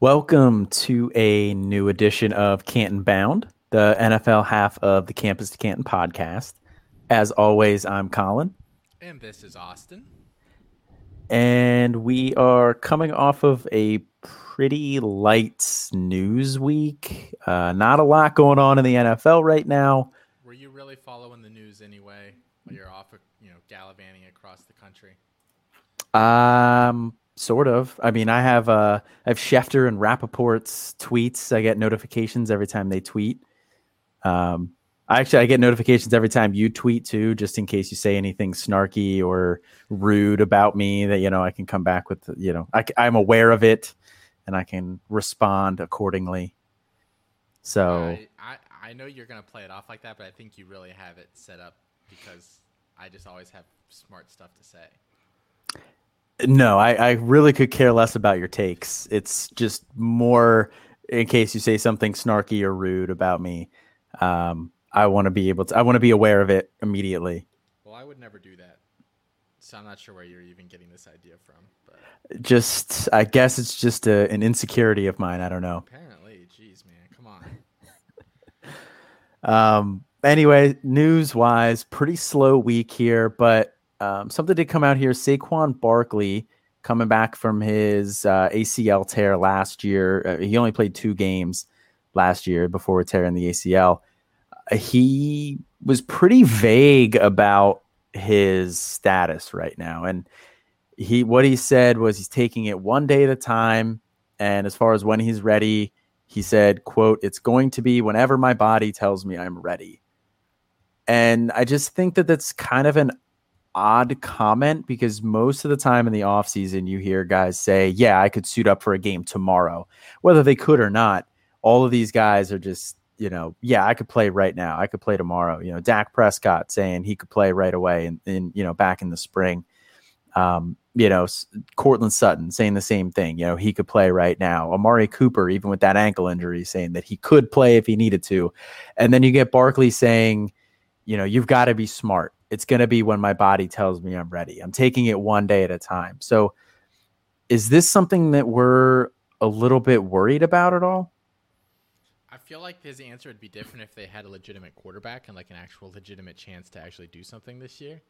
Welcome to a new edition of Canton Bound, the NFL half of the Campus to Canton podcast. As always, I'm Colin. And this is Austin. And we are coming off of a pretty light news week. Uh, not a lot going on in the NFL right now. Were you really following the news anyway? While you're off, you know, gallivanting across the country. Um, Sort of. I mean, I have uh, I have Schefter and Rapoport's tweets. I get notifications every time they tweet. Um, I actually I get notifications every time you tweet too, just in case you say anything snarky or rude about me. That you know I can come back with. You know I, I'm aware of it, and I can respond accordingly. So I I know you're gonna play it off like that, but I think you really have it set up because I just always have smart stuff to say. No, I, I really could care less about your takes. It's just more in case you say something snarky or rude about me. Um, I want to be able to. I want to be aware of it immediately. Well, I would never do that, so I'm not sure where you're even getting this idea from. But just, I guess it's just a, an insecurity of mine. I don't know. Apparently, jeez, man, come on. um. Anyway, news wise, pretty slow week here, but um, something did come out here. Saquon Barkley coming back from his uh, ACL tear last year. Uh, he only played two games last year before tearing the ACL. Uh, he was pretty vague about his status right now, and he what he said was he's taking it one day at a time. And as far as when he's ready, he said, "quote It's going to be whenever my body tells me I'm ready." And I just think that that's kind of an odd comment because most of the time in the offseason you hear guys say, "Yeah, I could suit up for a game tomorrow." Whether they could or not, all of these guys are just, you know, yeah, I could play right now. I could play tomorrow. You know, Dak Prescott saying he could play right away and in, you know, back in the spring. Um, you know, Courtland Sutton saying the same thing. You know, he could play right now. Amari Cooper, even with that ankle injury, saying that he could play if he needed to. And then you get Barkley saying, you know, you've got to be smart it's going to be when my body tells me I'm ready. I'm taking it one day at a time. So, is this something that we're a little bit worried about at all? I feel like his answer would be different if they had a legitimate quarterback and like an actual legitimate chance to actually do something this year.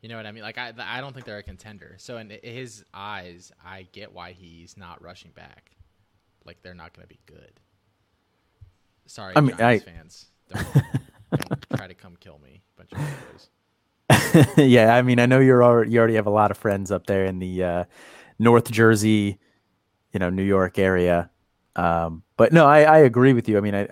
You know what I mean? Like I, I don't think they're a contender. So in his eyes, I get why he's not rushing back. Like they're not going to be good. Sorry, I mean, Giants I, fans. Don't, don't try to come kill me, bunch of boys. yeah, I mean, I know you're already, you already have a lot of friends up there in the uh, North Jersey, you know, New York area. Um, but no, I, I agree with you. I mean, I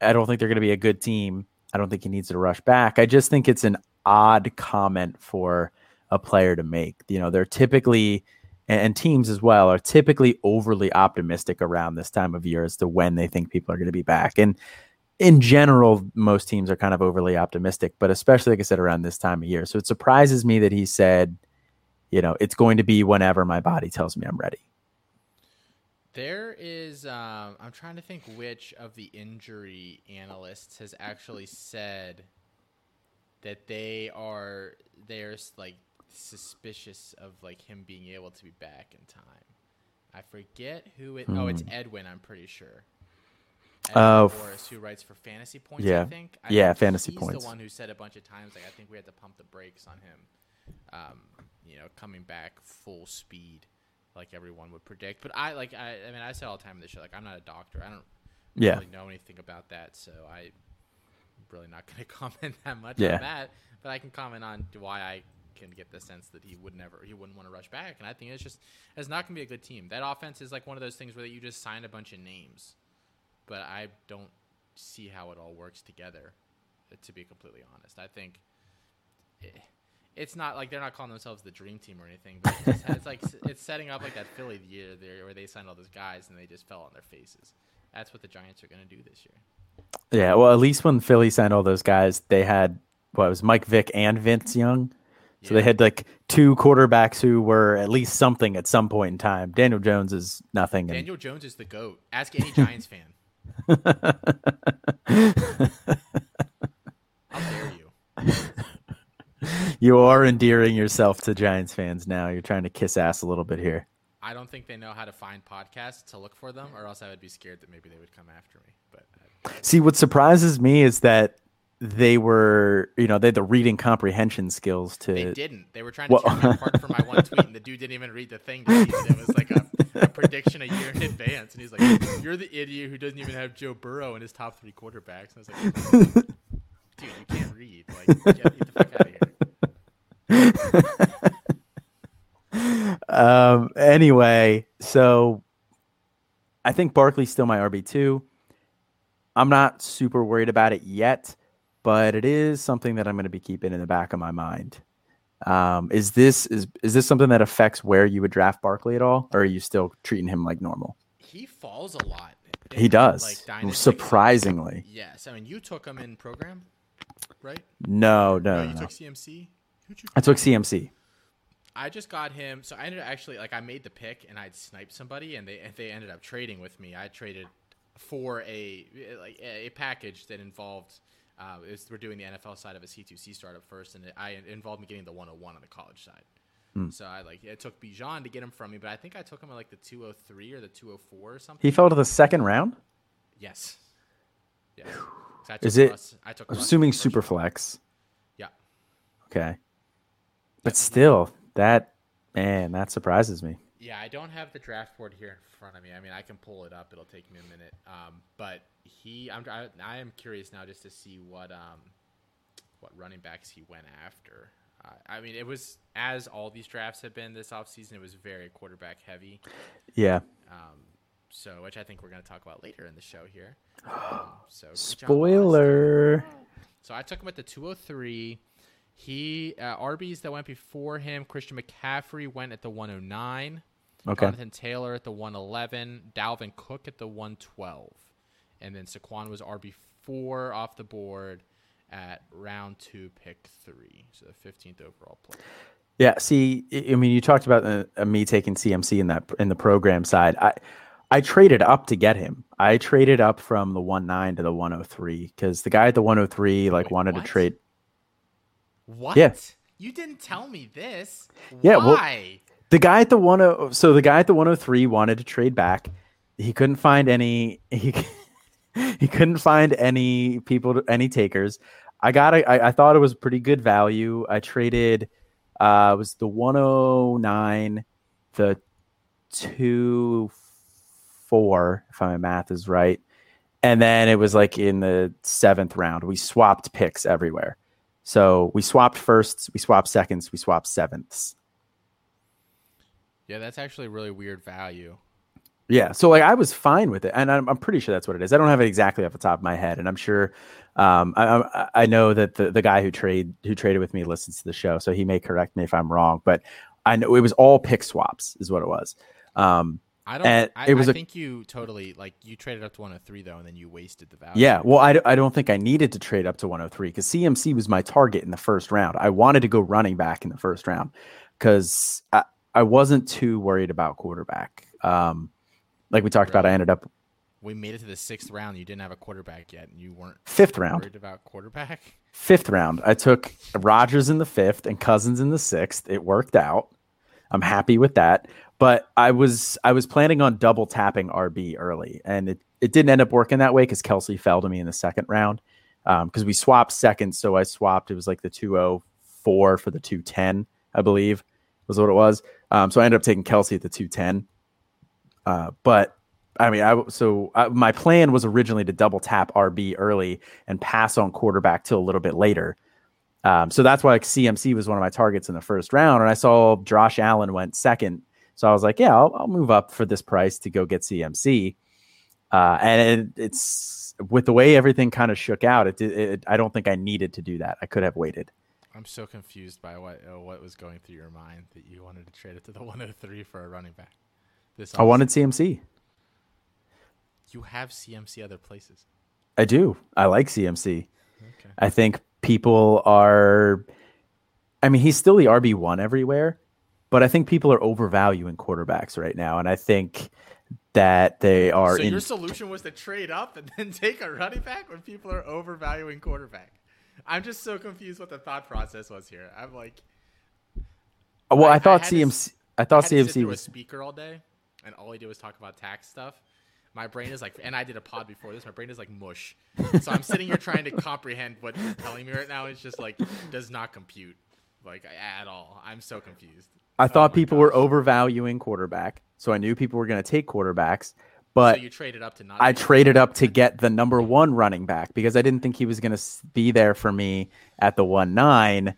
I don't think they're going to be a good team. I don't think he needs to rush back. I just think it's an odd comment for a player to make. You know, they're typically and teams as well are typically overly optimistic around this time of year as to when they think people are going to be back. And in general, most teams are kind of overly optimistic, but especially, like I said, around this time of year. So it surprises me that he said, you know, it's going to be whenever my body tells me I'm ready. There is, um, I'm trying to think which of the injury analysts has actually said that they are, they're like suspicious of like him being able to be back in time. I forget who it, hmm. oh, it's hmm. Edwin, I'm pretty sure. Uh, Morris, who writes for Fantasy Points, yeah. I think. I yeah, think Fantasy he's Points. He's the one who said a bunch of times, like, I think we had to pump the brakes on him. Um, you know, coming back full speed, like everyone would predict. But I, like, I, I mean, I say all the time in this show, like, I'm not a doctor. I don't yeah. really know anything about that, so I'm really not going to comment that much yeah. on that. But I can comment on why I can get the sense that he would never, he wouldn't want to rush back. And I think it's just, it's not going to be a good team. That offense is like one of those things where you just sign a bunch of names but I don't see how it all works together. Uh, to be completely honest, I think it, it's not like they're not calling themselves the dream team or anything. But it's, it's like it's setting up like that Philly year there where they signed all those guys and they just fell on their faces. That's what the Giants are going to do this year. Yeah, well, at least when Philly signed all those guys, they had what was Mike Vick and Vince Young. So yeah. they had like two quarterbacks who were at least something at some point in time. Daniel Jones is nothing. Daniel and... Jones is the goat. Ask any Giants fan. How dare you? you are endearing yourself to Giants fans now. You're trying to kiss ass a little bit here. I don't think they know how to find podcasts to look for them, or else I would be scared that maybe they would come after me. But uh, See, what surprises me is that they were, you know, they had the reading comprehension skills to. they didn't. They were trying to Well- tear me apart for my one tweet, and the dude didn't even read the thing. To see that it was like a, a prediction a year in advance, and he's like, "You're the idiot who doesn't even have Joe Burrow in his top three quarterbacks." And I was like, "Dude, you can't read. Like, get, get the fuck out of here." um. Anyway, so I think Barkley's still my RB two. I'm not super worried about it yet, but it is something that I'm going to be keeping in the back of my mind. Um, is this is is this something that affects where you would draft Barkley at all, or are you still treating him like normal? He falls a lot. He does, Like dynasty. surprisingly. Yes, I mean you took him in program, right? No, no, No, you no. took CMC. I took CMC. I just got him. So I ended up actually like I made the pick and I'd sniped somebody and they and they ended up trading with me. I traded for a like a package that involved. Uh, we're doing the NFL side of a C2C startup first, and it, I it involved me getting the 101 on the college side. So I like it took Bijan to get him from me, but I think I took him at like the 203 or the 204 or something. He fell to the second round. yes. Yes. 'Cause I Is it- Russ- I took I'm assuming in the first super flex. Yeah. Okay. But still, that man, that surprises me. Yeah, I don't have the draft board here in front of me. I mean, I can pull it up. It'll take me a minute. Um, but he, I'm, I, I am curious now just to see what, um, what running backs he went after. Uh, I mean, it was as all these drafts have been this offseason, it was very quarterback heavy. Yeah. Um, so, which I think we're going to talk about later in the show here. Um, so, good job, Austin. Spoiler. So I took him at the 203. He uh, RBs that went before him. Christian McCaffrey went at the 109. Okay. Jonathan Taylor at the 111. Dalvin Cook at the 112. And then Saquon was RB four off the board at round two, pick three. So the 15th overall player. Yeah. See, I mean, you talked about uh, me taking CMC in that in the program side. I I traded up to get him. I traded up from the one nine to the one hundred three because the guy at the one hundred three like Wait, wanted what? to trade. What? Yeah. You didn't tell me this. Yeah, well- Why? The guy at the one oh so the guy at the one hundred three wanted to trade back. He couldn't find any. He he couldn't find any people, to- any takers. I got. A, I, I thought it was pretty good value. I traded. Uh, was the one oh nine, the two four, if my math is right, and then it was like in the seventh round. We swapped picks everywhere. So we swapped firsts, we swapped seconds, we swapped sevenths. Yeah, that's actually a really weird value. Yeah, so like I was fine with it, and I'm, I'm pretty sure that's what it is. I don't have it exactly off the top of my head, and I'm sure um, I, I, I know that the, the guy who trade who traded with me listens to the show, so he may correct me if I'm wrong. But I know it was all pick swaps, is what it was. Um, I don't. And I, it was I a- think you totally like you traded up to 103 though, and then you wasted the value. yeah, well, I, I don't think I needed to trade up to 103 because CMC was my target in the first round. I wanted to go running back in the first round because I, I wasn't too worried about quarterback. Um, like we talked about, I ended up we made it to the sixth round. You didn't have a quarterback yet, and you weren't fifth round. worried about quarterback. fifth round. I took Rodgers in the fifth and Cousins in the sixth. It worked out. I'm happy with that. But I was I was planning on double tapping RB early, and it, it didn't end up working that way because Kelce fell to me in the second round. Because we swapped seconds, so I swapped. It was like the 204 for the 210, I believe, was what it was. Um, so I ended up taking Kelce at the 210. Uh, but I mean, I so uh, my plan was originally to double tap RB early and pass on quarterback till a little bit later. Um, so that's why like, CMC was one of my targets in the first round, and I saw Josh Allen went second. So I was like, yeah, I'll, I'll move up for this price to go get CMC. Uh, and it, it's with the way everything kind of shook out. It, it, I don't think I needed to do that. I could have waited. I'm so confused by what uh, what was going through your mind that you wanted to trade it to the 103 for a running back. This I wanted CMC. You have CMC other places. I do. I like CMC. Okay. I think people are. I mean, he's still the RB one everywhere, but I think people are overvaluing quarterbacks right now, and I think that they are. So in, your solution was to trade up and then take a running back when people are overvaluing quarterback. I'm just so confused what the thought process was here. I'm like, uh, well, I- I, I thought to CMC. I thought I to CMC was a speaker all day, and all he did was talk about tax stuff. My brain is like, and I did a pod before this. My brain is like mush. So I'm sitting here trying to comprehend what you're telling me right now. It's just like does not compute, like at all. I'm so confused. I Oh thought my people were overvaluing quarterback, so I knew people were going to take quarterbacks. But so you traded up to not. I traded up to get the number one running back because I didn't think he was going to be there for me at the one nine.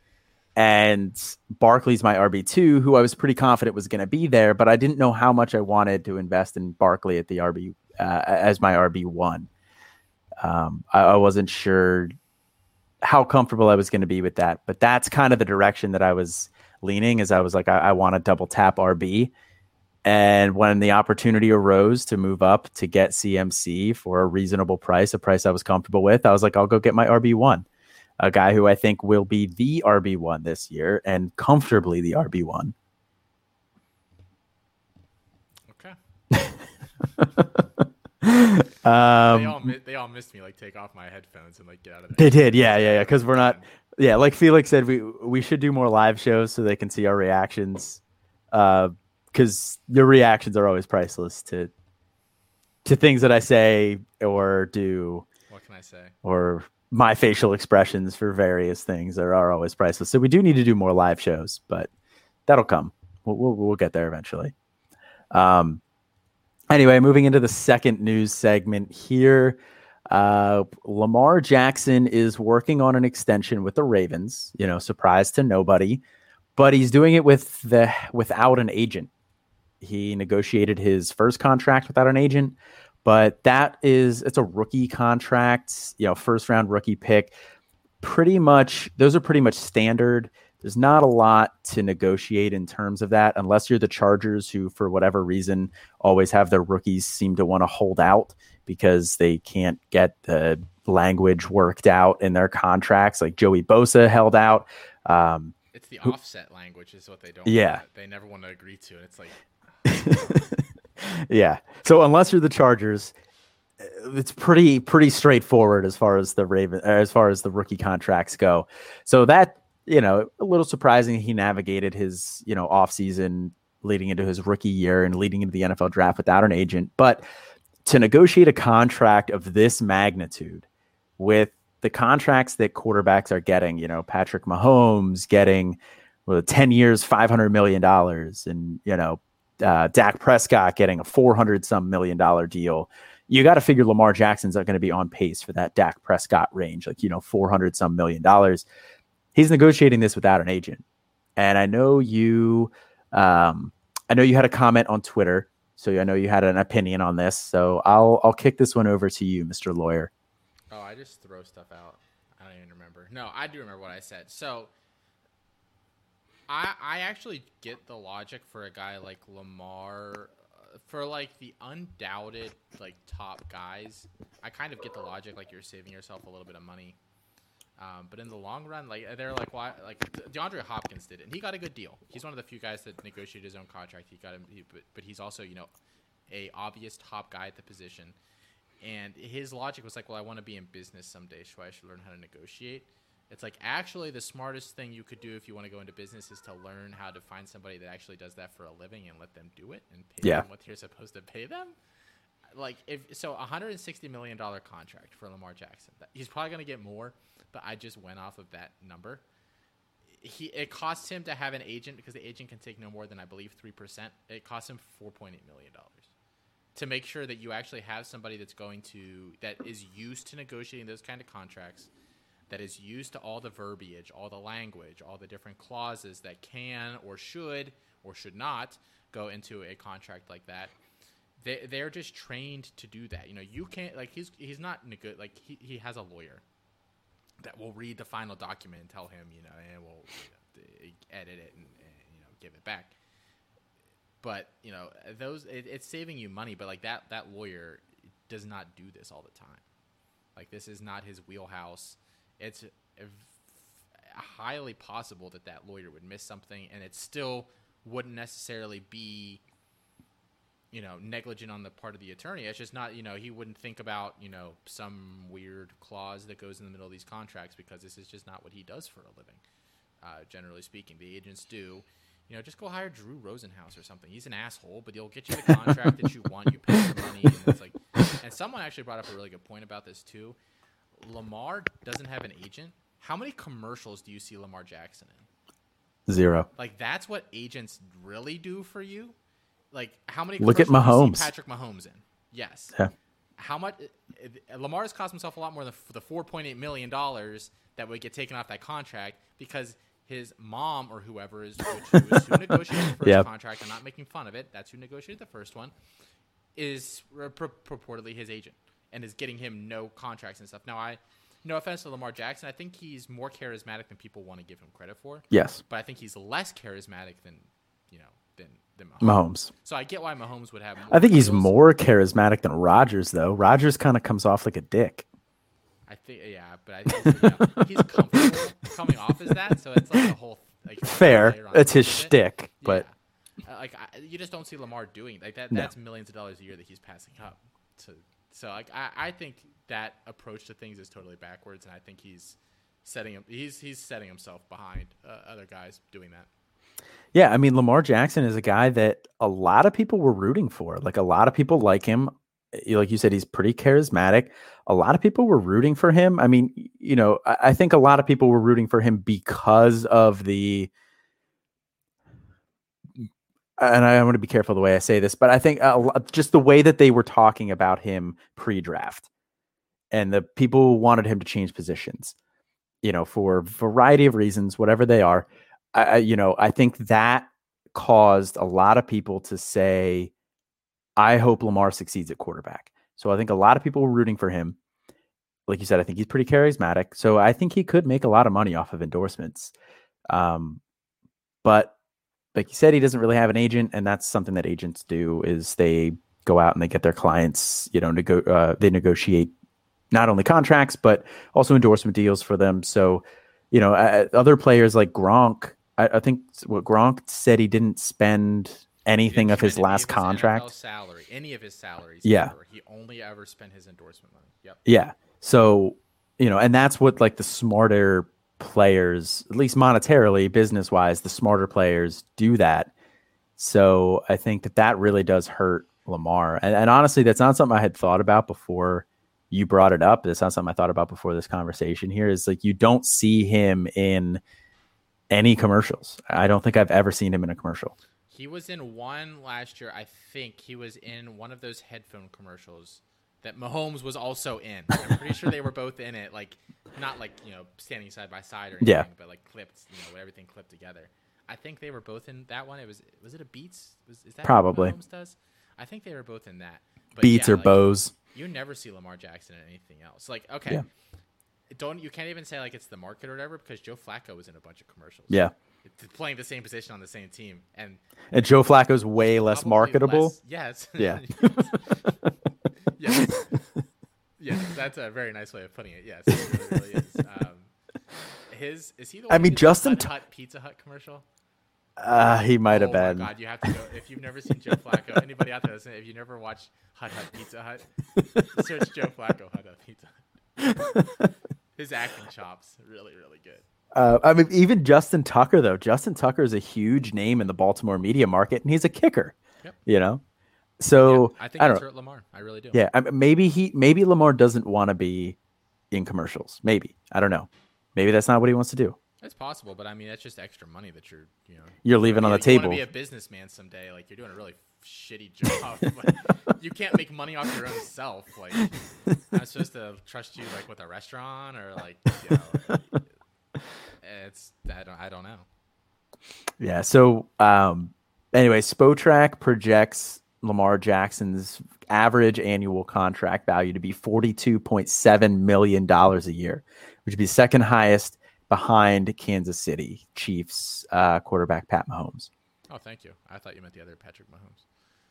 And Barkley's my RB two, who I was pretty confident was going to be there, but I didn't know how much I wanted to invest in Barkley at the RB uh, as my RB one. Um, I, I wasn't sure how comfortable I was going to be with that, but that's kind of the direction that I was leaning. As I was like, I, I want to double tap RB. And when the opportunity arose to move up to get CMC for a reasonable price, a price I was comfortable with, I was like, I'll go get my RB1, a guy who I think will be the RB1 this year and comfortably the RB1. Okay. Um, they all they all missed me like take off my headphones and like get out of there. They did, yeah, yeah, yeah. Because we're not, yeah. Like Felix said, we we should do more live shows so they can see our reactions. Because your reactions are always priceless to to things that I say or do, What can I say? or my facial expressions for various things are, are always priceless. So we do need to do more live shows, but that'll come. We'll we'll, we'll get there eventually. Um. Anyway, moving into the second news segment here. Uh, Lamar Jackson is working on an extension with the Ravens. You know, surprise to nobody, but he's doing it with the without an agent. He negotiated his first contract without an agent, but that is it's a rookie contract. You know, first round rookie pick. Pretty much, those are pretty much standard. There's not a lot to negotiate in terms of that, unless you're the Chargers, who, for whatever reason, always have their rookies seem to want to hold out because they can't get the language worked out in their contracts. Like Joey Bosa held out. Um, It's the offset language is what they don't. Yeah. want. they never want to agree to, and it's like yeah. So unless you're the Chargers, uh, it's pretty pretty straightforward as far as the Raven uh, as far as the rookie contracts go. So that you know a little surprising he navigated his you know off season leading into his rookie year and leading into the NFL draft without an agent, but to negotiate a contract of this magnitude with the contracts that quarterbacks are getting, you know, Patrick Mahomes getting well, 10 years, $500 million, and, you know, uh, Dak Prescott getting a 400 some million dollar deal. You got to figure Lamar Jackson's not going to be on pace for that Dak Prescott range, like, you know, 400 some million dollars. He's negotiating this without an agent. And I know you, um, I know you had a comment on Twitter. So I know you had an opinion on this. So I'll, I'll kick this one over to you, Mr. Lawyer. Oh, I just throw stuff out. I don't even remember. No, I do remember what I said. So, I I actually get the logic for a guy like Lamar, uh, for like the undoubted like top guys. I kind of get the logic, like you're saving yourself a little bit of money. Um, but in the long run, like they're like why like DeAndre Hopkins did it, and he got a good deal. He's one of the few guys that negotiated his own contract. He got him, he, but, but he's also you know a obvious top guy at the position. And his logic was like, well, I want to be in business someday, so I should learn how to negotiate. It's like actually the smartest thing you could do if you want to go into business is to learn how to find somebody that actually does that for a living and let them do it and pay Yeah. them what you're supposed to pay them. Like if so, a hundred and sixty million dollar contract for Lamar Jackson. He's probably gonna get more, but I just went off of that number. He it costs him to have an agent because the agent can take no more than I believe three percent. It costs him four point eight million dollars to make sure that you actually have somebody that's going to that is used to negotiating those kind of contracts that is used to all the verbiage all the language all the different clauses that can or should or should not go into a contract like that. They, they're just trained to do that. You know you can't like he's he's not good like he, he has a lawyer that will read the final document and tell him you know and will you know, edit it and, and you know give it back. But you know those it, it's saving you money but like that that lawyer does not do this all the time. Like this is not his wheelhouse it's highly possible that that lawyer would miss something and it still wouldn't necessarily be you know negligent on the part of the attorney it's just not you know he wouldn't think about you know some weird clause that goes in the middle of these contracts because this is just not what he does for a living uh, generally speaking the agents do you know, just go hire Drew Rosenhaus or something. He's an asshole, but he'll get you the contract that you want. You pay the money, and it's like. And someone actually brought up a really good point about this too. Lamar doesn't have an agent. How many commercials do you see Lamar Jackson in? Zero. Like that's what agents really do for you. Like how many? Look at commercials do you Mahomes. see Patrick Mahomes in. Yes. Yeah. How much? uh, Lamar has cost himself a lot more than the four point eight million dollars that would get taken off that contract because his mom or whoever is which was who negotiated the first Yep. contract. I'm not making fun of it. That's who negotiated the first one. Is pur- purportedly his agent and is getting him no contracts and stuff. Now, I no offense to Lamar Jackson, I think he's more charismatic than people want to give him credit for Yes. but I think he's less charismatic than you know than than Mahomes. Mahomes. So I get why Mahomes would have. I think he's more charismatic than Rodgers, though. Rodgers kind of comes off like a dick. I think yeah, but I think you know, he's comfortable coming off as that, so it's like a whole like Fair. It's his of it. but Yeah. Uh, like I, you just don't see Lamar doing like that. No. That's millions of dollars a year that he's passing up. To so like I, I think that approach to things is totally backwards, and I think he's setting him. He's he's setting himself behind uh, other guys doing that. Yeah, I mean Lamar Jackson is a guy that a lot of people were rooting for. Like a lot of people like him. Like you said, he's pretty charismatic. A lot of people were rooting for him. I mean, you know, I, I think a lot of people were rooting for him because of the. And I want to be careful the way I say this, but I think lo- just the way that they were talking about him pre-draft, and the people wanted him to change positions, you know, for a variety of reasons, whatever they are. I- you know, I think that caused a lot of people to say, I hope Lamar succeeds at quarterback. So I think a lot of people were rooting for him. Like you said, I think he's pretty charismatic. So I think he could make a lot of money off of endorsements. Um, but like you said, he doesn't really have an agent, and that's something that agents do is they go out and they get their clients, you know, nego- uh, they negotiate not only contracts but also endorsement deals for them. So, you know, uh, other players like Gronk, I, I think what Gronk said he didn't spend anything didn't of his last of his contract. NFL salary, any of his salaries. Yeah. ever. he only ever spent his endorsement money. Yep. Yeah. So, you know, and that's what like the smarter players, at least monetarily, business wise, the smarter players do that. So I think that that really does hurt Lamar. And, and honestly, that's not something I had thought about before you brought it up. That's not something I thought about before this conversation here is like you don't see him in any commercials. I don't think I've ever seen him in a commercial. He was in one last year. I think he was in one of those headphone commercials that Mahomes was also in. I'm pretty sure they were both in it. Like not like you know standing side by side or anything, Yeah. but like clipped. You know, everything clipped together. I think they were both in that one. It was was it a Beats? Was is that Probably. Mahomes does? I think they were both in that. But Beats yeah, or like, Bose. You never see Lamar Jackson in anything else. Like okay. Yeah. Don't you can't even say like it's the market or whatever because Joe Flacco was in a bunch of commercials. Yeah. Playing the same position on the same team and And Joe Flacco's way less marketable. less- yes. Yeah. yes. that's a very nice way of putting it. Yes, it really, is. Um, his is he the I mean, Justin Hut, T- Hut Pizza Hut commercial? Uh, he might have oh been. my god, you have to go if you've never seen Joe Flacco. Anybody out there listening, if you never watched Hut Hut Pizza Hut, search Joe Flacco Hut Hut Pizza. Hut. His acting chops really, really good. Uh, I mean, even Justin Tucker though. Justin Tucker is a huge name in the Baltimore media market, and he's a kicker. Yep. You know, so I think I don't know. hurt Lamar. I really do. Yeah, maybe he, maybe Lamar doesn't want to be in commercials. Maybe I don't know. Maybe that's not what he wants to do. It's possible, but I mean, that's just extra money that you're, you know, You're leaving on the you table. want to be a businessman someday. Like you're doing a really shitty job. but you can't make money off your own self. Like I'm supposed to trust you like with a restaurant or like you know, it's I don't I don't know. Yeah. So, um, anyway, Spotrac projects Lamar Jackson's average annual contract value to be forty-two point seven million dollars a year, which would be second highest behind Kansas City Chiefs uh, quarterback Pat Mahomes. Oh, thank you. I thought you meant the other Patrick Mahomes.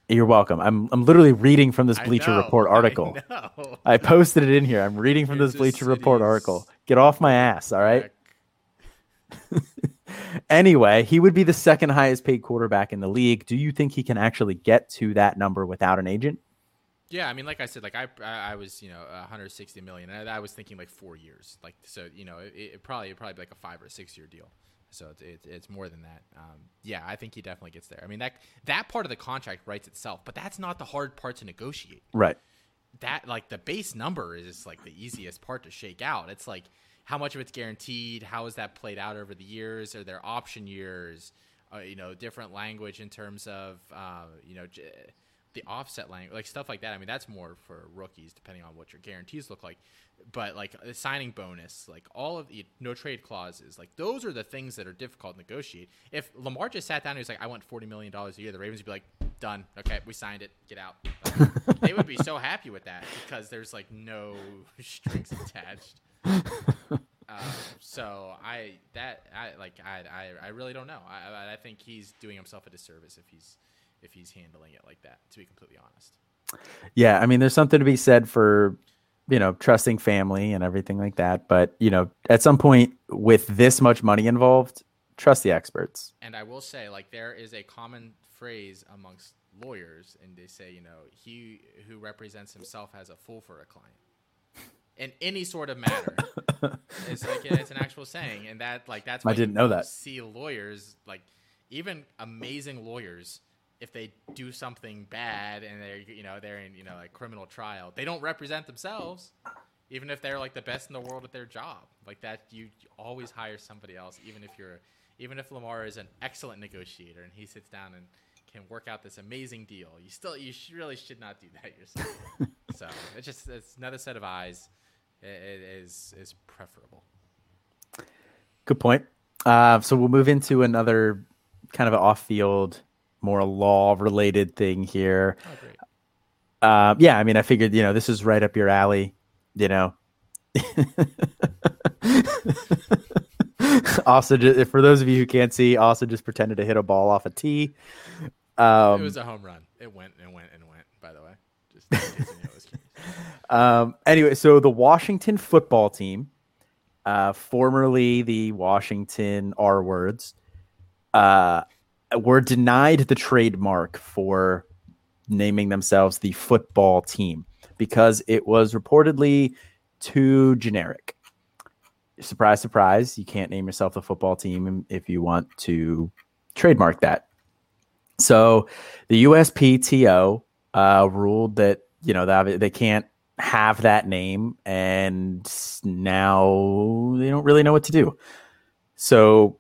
You're welcome. I'm I'm literally reading from this Bleacher know, Report article. I. I posted it in here. I'm reading from this Kansas Bleacher Report article. Get off my ass, all right? Anyway, he would be the second highest paid quarterback in the league. Do you think he can actually get to that number without an agent? Yeah, I mean, like I said, like I, I was, you know, 160 million, and I, was thinking like four years, like so, you know, it, it probably it probably be like a five or six year deal, so it's it's, it's more than that. Um, yeah, I think he definitely gets there. I mean that that part of the contract writes itself, but that's not the hard part to negotiate. Right. That like the base number is like the easiest part to shake out. It's like how much of it's guaranteed, how is that played out over the years, are there option years, uh, you know, different language in terms of, uh, you know. J- the offset language, like stuff like that. I mean, that's more for rookies, depending on what your guarantees look like. But like a signing bonus, like all of the no trade clauses, like those are the things that are difficult to negotiate. If Lamar just sat down and was like, "I want forty million dollars a year," the Ravens would be like, "Done, okay, we signed it, get out." They would be so happy with that because there's like no strings attached. Um, so I that I like I I, I really don't know. I I think he's doing himself a disservice if he's if he's handling it like that. To be completely honest. Yeah, I mean, there's something to be said for you know trusting family and everything like that. But you know, at some point with this much money involved, trust the experts. And I will say, like, there is a common phrase amongst lawyers, and they say, you know, he who represents himself has a fool for a client. In any sort of matter, it's like it's an actual saying, and that like that's. I didn't know that. See lawyers like even amazing lawyers if they do something bad and they're you know they're in you know like criminal trial, they don't represent themselves, even if they're like the best in the world at their job. Like that, you always hire somebody else, even if you're even if Lamar is an excellent negotiator and he sits down and can work out this amazing deal. You still you really should not do that yourself. so it's just it's another set of eyes. Is is preferable. Good point. Uh, so we'll move into another kind of off field more law related thing here. Oh, uh, yeah, I mean, I figured you know this is right up your alley. You know. also, just, for those of you who can't see, also just pretended to hit a ball off a tee. Um, it was a home run. It went and went and went. By the way, just um, anyway, so the Washington football team, uh, formerly the Washington R words, uh, were denied the trademark for naming themselves the football team because it was reportedly too generic. Surprise, surprise, you can't name yourself the football team if you want to trademark that. So the USPTO uh, ruled that you know that they can't have that name, and now they don't really know what to do. So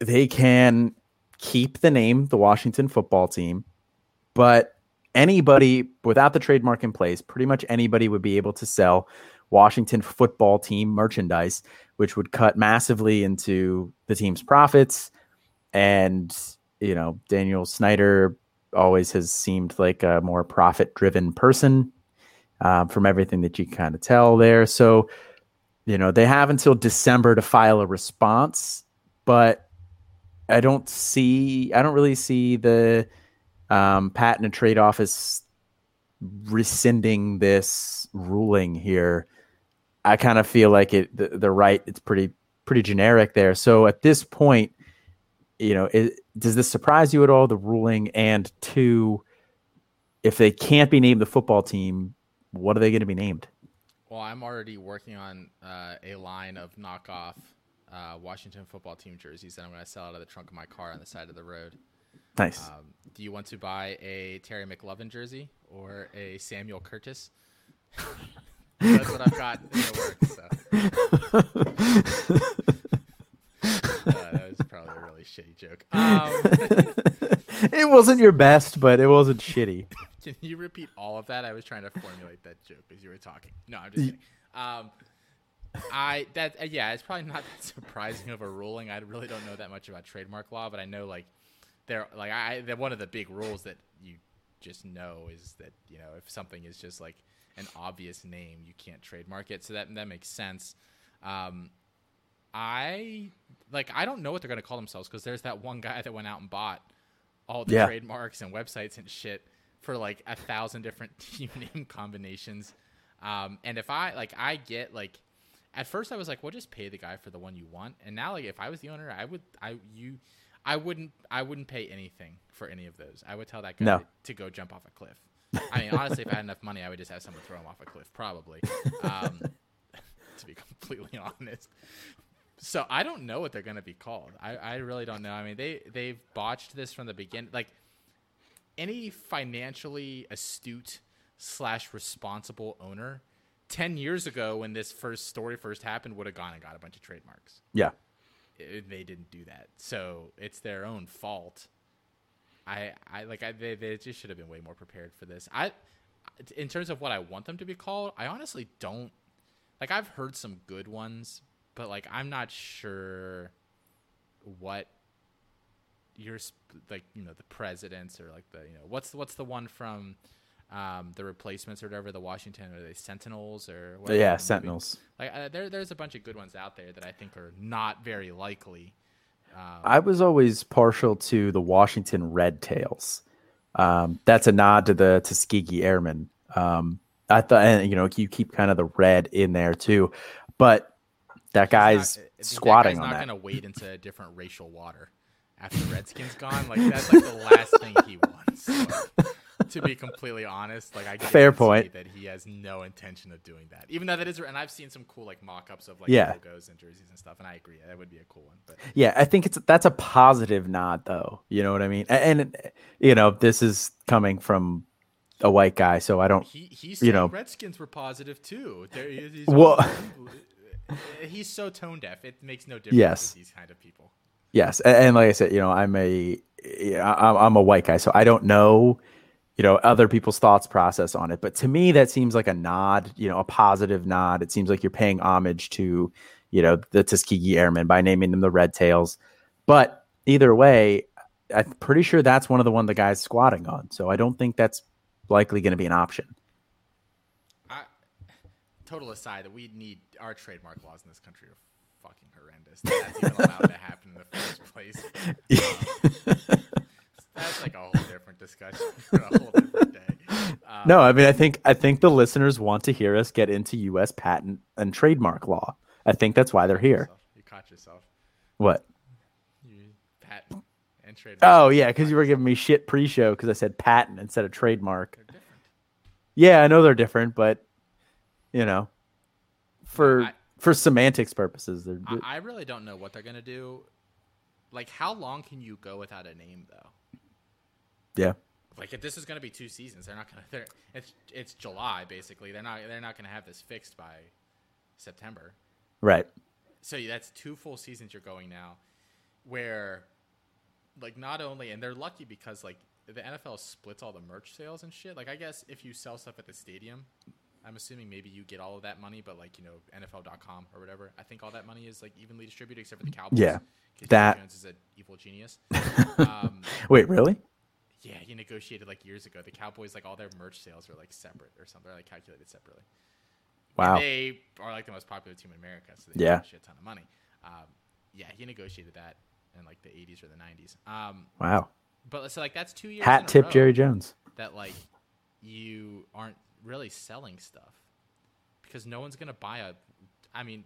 they can keep the name, the Washington football team, but anybody without the trademark in place, pretty much anybody would be able to sell Washington football team merchandise, which would cut massively into the team's profits. And, you know, Daniel Snyder always has seemed like a more profit driven person um, from everything that you kind of tell there. So, you know, they have until December to file a response, but I don't see. I don't really see the um, patent and trade office rescinding this ruling here. I kind of feel like it. The, the, right. It's pretty pretty generic there. So at this point, you know, it, does this surprise you at all? The ruling and two, if they can't be named the football team, what are they going to be named? Well, I'm already working on uh, a line of knockoff uh, Washington football team jerseys that I'm going to sell out of the trunk of my car on the side of the road. Nice. Um, do you want to buy a Terry McLovin jersey or a Samuel Curtis? That's what I've got in the works. So. uh, that was probably a really shitty joke. Um, it wasn't your best, but it wasn't shitty. Can you repeat all of that? I was trying to formulate that joke as you were talking. No, I'm just kidding. Um, I that uh, yeah, it's probably not that surprising of a ruling. I really don't know that much about trademark law, but I know like there like I that one of the big rules that you just know is that you know if something is just like an obvious name, you can't trademark it. So that that makes sense. Um, I like I don't know what they're gonna call themselves because there's that one guy that went out and bought all the yeah. trademarks and websites and shit for like a thousand different team name combinations. Um, and if I like, I get like at first I was like, well, just pay the guy for the one you want. And now, like, if I was the owner, I would, I you, I wouldn't, I wouldn't pay anything for any of those. I would tell that guy no. to, to, go jump off a cliff. I mean, honestly, if I had enough money, I would just have someone throw him off a cliff, probably. Um, to be completely honest. So I don't know what they're going to be called. I, I really don't know. I mean, they they've botched this from the beginning. Like any financially astute slash responsible owner, ten years ago when this first story first happened, would have gone and got a bunch of trademarks. Yeah. It, they didn't do that, so it's their own fault. I I like I they, they just should have been way more prepared for this. I in terms of what I want them to be called, I honestly don't like I've heard some good ones, but like I'm not sure what your like you know the presidents or like the you know what's the, what's the one from um, the replacements or whatever the Washington or the Sentinels or whatever yeah. Sentinels. Like uh, there there's a bunch of good ones out there that I think are not very likely. Um, I was always partial to the Washington Red Tails. Um, that's a nod to the Tuskegee Airmen. Um, I thought, and you know, you keep kind of the red in there too, but that guy's not, squatting that guy's on not that. gonna wade into a different racial water after Redskins gone. Like that's like the last thing he wants. To be completely honest, like I Fair point. that he has no intention of doing that. Even though that is, and I've seen some cool like mock-ups of like Yeah. logos and jerseys and stuff, and I agree that would be a cool one. But Yeah, I think it's that's a positive nod, though. You know what I mean? And, and you know, this is coming from a white guy, so I don't. he he You know. Redskins were positive too. There, Well- he's so tone deaf. It makes no difference. Yes. these kind of people. Yes, and, and like I said, you know, I'm a yeah, I'm I'm a white guy, so I don't know, you know, other people's thoughts process on it. But to me, that seems like a nod, you know, a positive nod. It seems like you're paying homage to, you know, the Tuskegee Airmen by naming them the Red Tails. But either way, I'm pretty sure that's one of the one the guys squatting on. So I don't think that's likely going to be an option. Total aside, that we need our trademark laws in this country are fucking horrendous. That's even allowed to happen in the first place. Um, that's like a whole different discussion for a whole different day. Um, No, I mean, I think I think the listeners want to hear us get into U.S. patent and trademark law. I think that's why they're here. You caught yourself. What? You patent and trademark. Oh yeah, because you were giving me shit pre-show because I said patent instead of trademark. Yeah, I know they're different, but you know, for I- for semantics purposes, they're I really don't know what they're gonna do. Like, how long can you go without a name though? yeah. Like, if this is gonna be two seasons, they're not gonna. They're, it's it's July basically. They're not they're not gonna have this fixed by September. Right. so that's two full seasons you're going now where like not only and they're lucky because like the NFL splits all the merch sales and shit. Like I guess if you sell stuff at the stadium, I'm assuming maybe you get all of that money, but like, you know, NFL.com or whatever, I think all that money is like evenly distributed except for the Cowboys. Yeah, that- Jones is an evil genius. um, Wait, really? yeah, he negotiated like years ago. The Cowboys like all their merch sales are like separate or something. They're like calculated separately. Wow. And they are like the most popular team in America, so they Yeah. make a shit ton of money. Um, yeah, he negotiated that in like the 80s or the 90s. Um, Wow. but so like that's two years. Hat tip Jerry Jones. That like you aren't really selling stuff because no one's gonna buy a. I mean,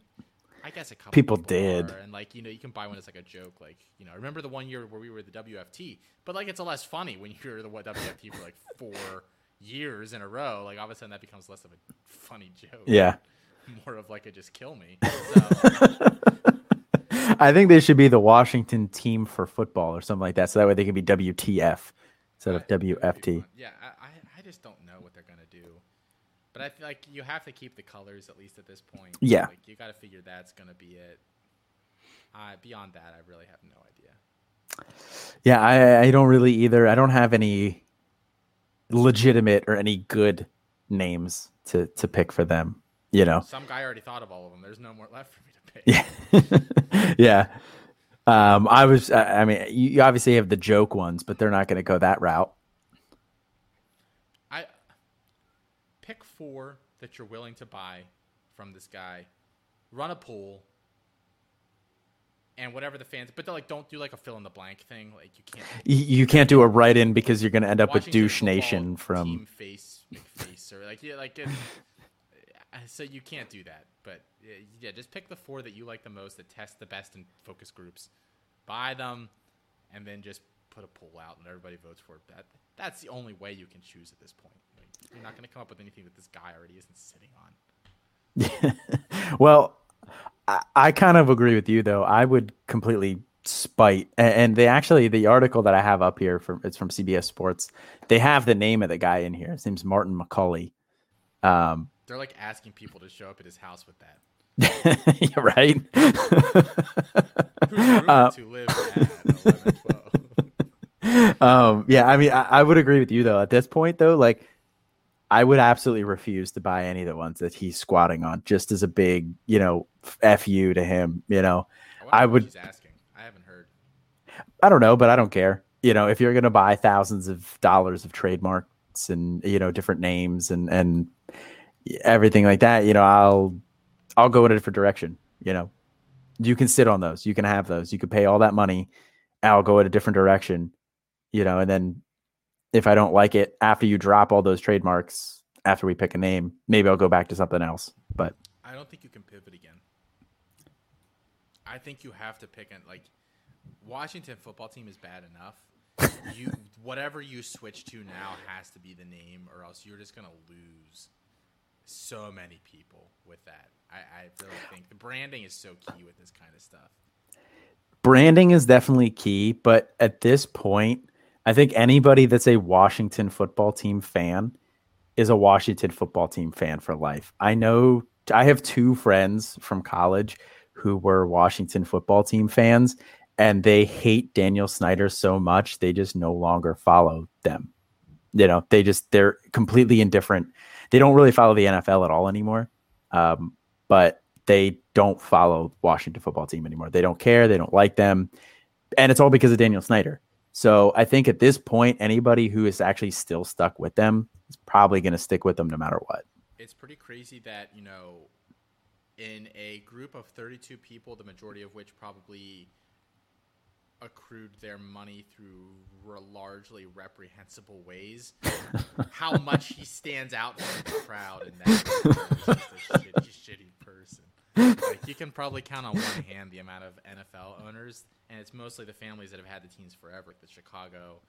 I guess a couple People did. are, and like you know you can buy one as like a joke. Like you know, remember the one year where we were the WFT, but like it's a less funny when you're the WFT for like four years in a row. Like all of a sudden that becomes less of a funny joke Yeah. more of like a just kill me. So, I think they should be the Washington team for football or something like that. So that way they can be WTF instead of that would be WFT. Yeah, I, I, I just don't know what they're gonna do. But I feel like you have to keep the colors at least at this point. Yeah. Like you got to figure that's gonna be it. Uh, beyond that, I really have no idea. Yeah, I, I don't really either. I don't have any legitimate or any good names to to pick for them. You know. Some guy already thought of all of them. There's no more left for me to pick. Yeah. yeah. Um, I was. I I mean, you, you obviously have the joke ones, but they're not going to go that route. I pick four that you're willing to buy from this guy. Run a pool. And whatever the fans, but like, don't do like a fill in the blank thing. Like you can't You, can't do a write in because you're going to end up with douche nation from. Team Face McFace or like yeah like it, so you can't do that. But yeah, just pick the four that you like the most that test the best in focus groups, buy them, and then just put a poll out and everybody votes for it. That that's the only way you can choose at this point. You're not going to come up with anything that this guy already isn't sitting on. well, I, I kind of agree with you though. I would completely spite and, and they actually the article that I have up here from it's from CBS Sports. They have the name of the guy in here. His name's Martin McCaulay. Um, They're like asking people to show up at his house with that. right? Uh, to live at 11, um, yeah, I mean, I, I would agree with you though. At this point, though, like, I would absolutely refuse to buy any of the ones that he's squatting on, just as a big, you know, f you to him. You know, wonder I would- He's asking. I haven't heard. I don't know, but I don't care. You know, if you're going to buy thousands of dollars of trademarks and you know different names and and everything like that, you know, I'll I'll go in a different direction. You know, you can sit on those, you can have those, you can pay all that money. I'll go in a different direction. You know, and then if I don't like it after you drop all those trademarks after we pick a name, maybe I'll go back to something else. But I don't think you can pivot again. I think you have to pick an like Washington football team is bad enough. you whatever you switch to now has to be the name, or else you're just gonna lose so many people with that. I, I really think the branding is so key with this kind of stuff. branding is definitely key, but at this point, I think anybody that's a Washington football team fan is a Washington football team fan for life. I know I have two friends from college who were Washington football team fans and they hate Daniel Snyder so much they just no longer follow them. You know, they just they're completely indifferent. They don't really follow the NFL at all anymore. Um, but they don't follow Washington football team anymore. They don't care. They don't like them. And it's all because of Daniel Snyder. So I think at this point, anybody who is actually still stuck with them is probably going to stick with them no matter what. It's pretty crazy that you know, in a group of 32 people, the majority of which probably accrued their money through largely reprehensible ways, how much he stands out from the crowd and that he's just a shitty, shitty person. Like you can probably count on one hand the amount of NFL owners, and it's mostly the families that have had the teams forever. The Chicago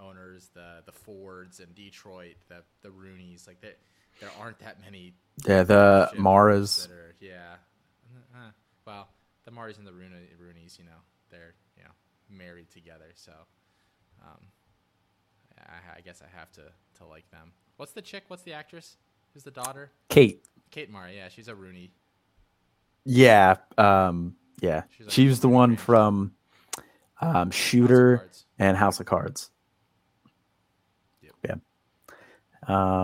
owners, the the Fords and Detroit, the the Rooneys. Like there, there aren't that many. Yeah, the Maras. are- yeah. Uh, well, the Maras and the Rooney, Rooneys, you know, they're you know married together, so um, I, I guess I have to to like them. What's the chick? What's the actress? Who's the daughter? Kate. Kate Mara. Yeah, she's a Rooney. Yeah. Um, yeah. She's She was the one from um, Shooter Cards. and House of Cards. Yep. Yeah.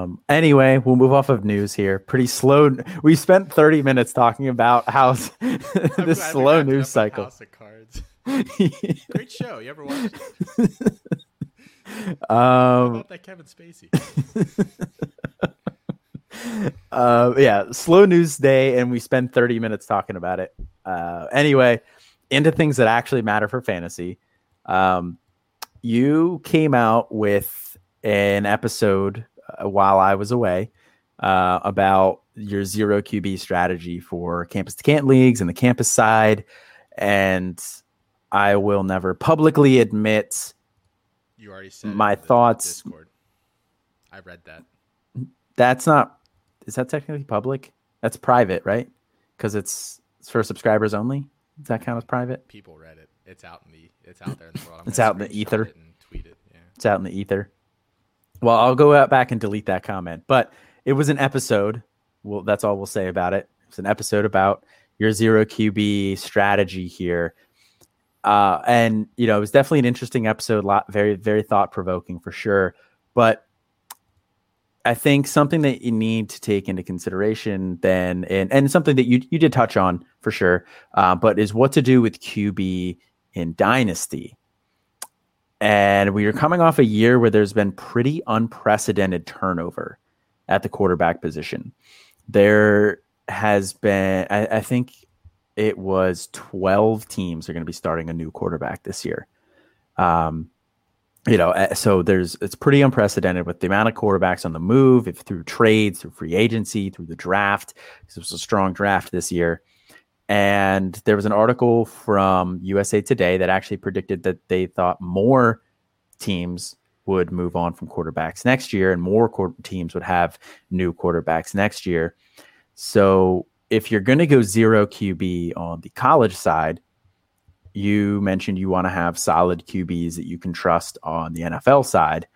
Um, anyway, we'll move off of news here. Pretty slow. We spent 30 minutes talking about how this slow news cycle. House of Cards. Great show. You ever watch it? Um, about that Kevin Spacey? Uh, yeah, slow news day, and we spend 30 minutes talking about it. Uh, anyway, into things that actually matter for fantasy. Um, you came out with an episode uh, while I was away uh, about your zero QB strategy for campus to Canton leagues and the campus side. And I will never publicly admit You already said My thoughts- Discord. I read that. that's not, is that technically public? That's private, right? Because it's, it's for subscribers only. Does that count as private? People read it. It's out in the. It's out there in the world. I'm It's out in the ether. it and tweet it. Yeah. It's out in the ether. Well, I'll go out back and delete that comment. But it was an episode. Well, that's all we'll say about it. It's an episode about your zero QB strategy here. Uh, and you know, it was definitely an interesting episode, lot very, very thought provoking for sure. But I think something that you need to take into consideration then, and, and something that you you did touch on for sure, uh, but is what to do with QB in Dynasty. And we are coming off a year where there's been pretty unprecedented turnover at the quarterback position. There has been, I, I think it was 12 teams are going to be starting a new quarterback this year. Um, you know, uh, so there's it's pretty unprecedented with the amount of quarterbacks on the move, if through trades, through free agency, through the draft. This was a strong draft this year. And there was an article from USA Today that actually predicted that they thought more teams would move on from quarterbacks next year, and more teams would have new quarterbacks next year. So if you're going to go zero QB on the college side, you mentioned you want to have solid QBs that you can trust on the NFL side.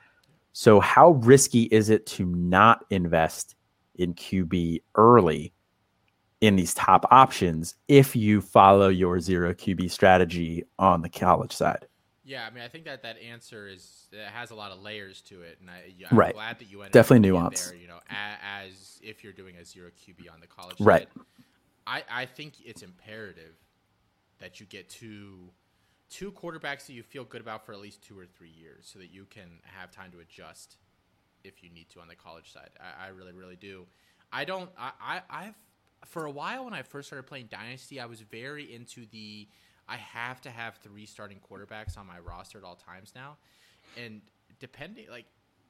So, how risky is it to not invest in QB early in these top options if you follow your zero QB strategy on the college side? Yeah, I mean, I think that that answer is it has a lot of layers to it, and I, I'm right. glad that you definitely nuance. There, you know, as, as, if you're doing a zero QB on the college right. side. I I think it's imperative that you get two two quarterbacks that you feel good about for at least two or three years, so that you can have time to adjust if you need to on the college side. I, I really, really do. I don't. I, I I've for a while when I first started playing Dynasty, I was very into the I have to have three starting quarterbacks on my roster at all times now, and depending like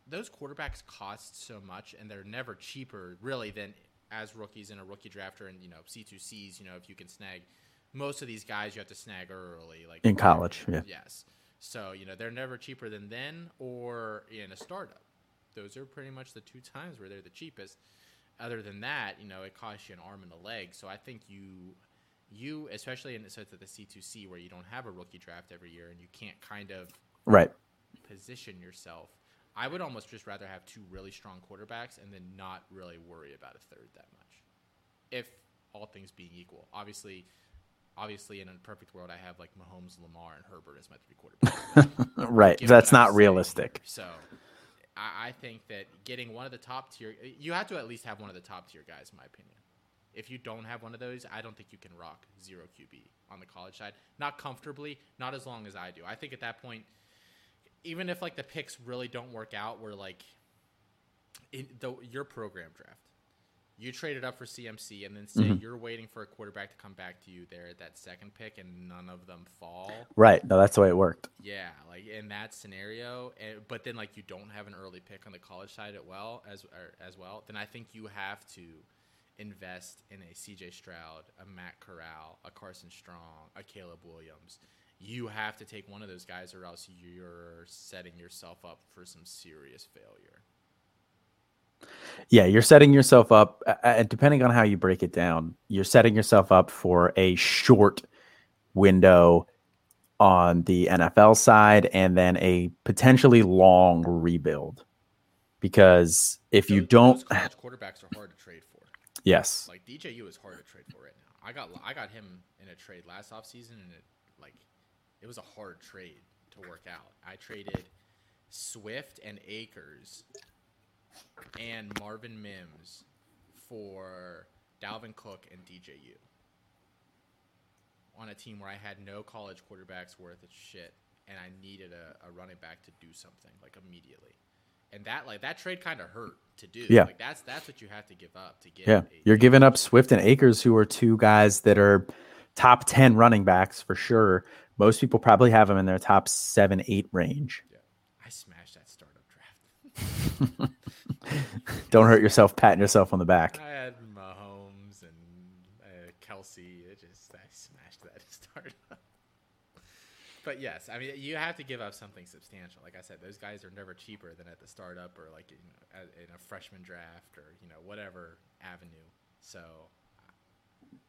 those quarterbacks cost so much, and they're never cheaper really than as rookies in a rookie drafter and you know C2Cs. You know if you can snag most of these guys you have to snag early, like in college. Yeah. Yes. So you know they're never cheaper than then or in a startup. Those are pretty much the two times where they're the cheapest. Other than that, you know, it costs you an arm and a leg. So I think you, you especially in so it's at the C2C where you don't have a rookie draft every year and you can't kind of right position yourself. I would almost just rather have two really strong quarterbacks and then not really worry about a third that much. If all things being equal, obviously, obviously in a perfect world, I have like Mahomes, Lamar, and Herbert as my three quarterbacks. right, that's not realistic. So, I, I think that getting one of the top tier, you have to at least have one of the top tier guys, in my opinion. If you don't have one of those, I don't think you can rock zero QB on the college side. Not comfortably, not as long as I do. I think at that point, even if like the picks really don't work out, where like in the, your program draft, you traded up for CMC, and then say mm-hmm. you're waiting for a quarterback to come back to you there at that second pick, and none of them fall. Right. No, that's the way it worked. Yeah, like in that scenario, and, eh, but then like you don't have an early pick on the college side as well as as well. Then I think you have to invest in a CJ Stroud, a Matt Corral, a Carson Strong, a Caleb Williams. You have to take one of those guys, or else you're setting yourself up for some serious failure. Yeah, you're setting yourself up, and depending on how you break it down, you're setting yourself up for a short window on the NFL side and then a potentially long rebuild. Because if those, you don't, quarterbacks are hard to trade for. Yes, like DJU is hard to trade for right now. I got I got him in a trade last offseason, and it like it was a hard trade to work out. I traded Swift and Akers and Marvin Mims for Dalvin Cook and DJU on a team where I had no college quarterbacks worth of shit and I needed a, a running back to do something like immediately. And that like that trade kind of hurt to do. Yeah, like that's that's what you have to give up to get. Yeah, you're giving up Swift and Akers, who are two guys that are top ten running backs for sure. Most people probably have them in their top seven, eight range. Yeah, I smashed that startup draft. Don't hurt yourself patting yourself on the back. I had Mahomes and uh, Kelce. It just I smashed that start. but yes, I mean you have to give up something substantial. Like I said, those guys are never cheaper than at the startup or like you know, in a freshman draft or you know whatever avenue. So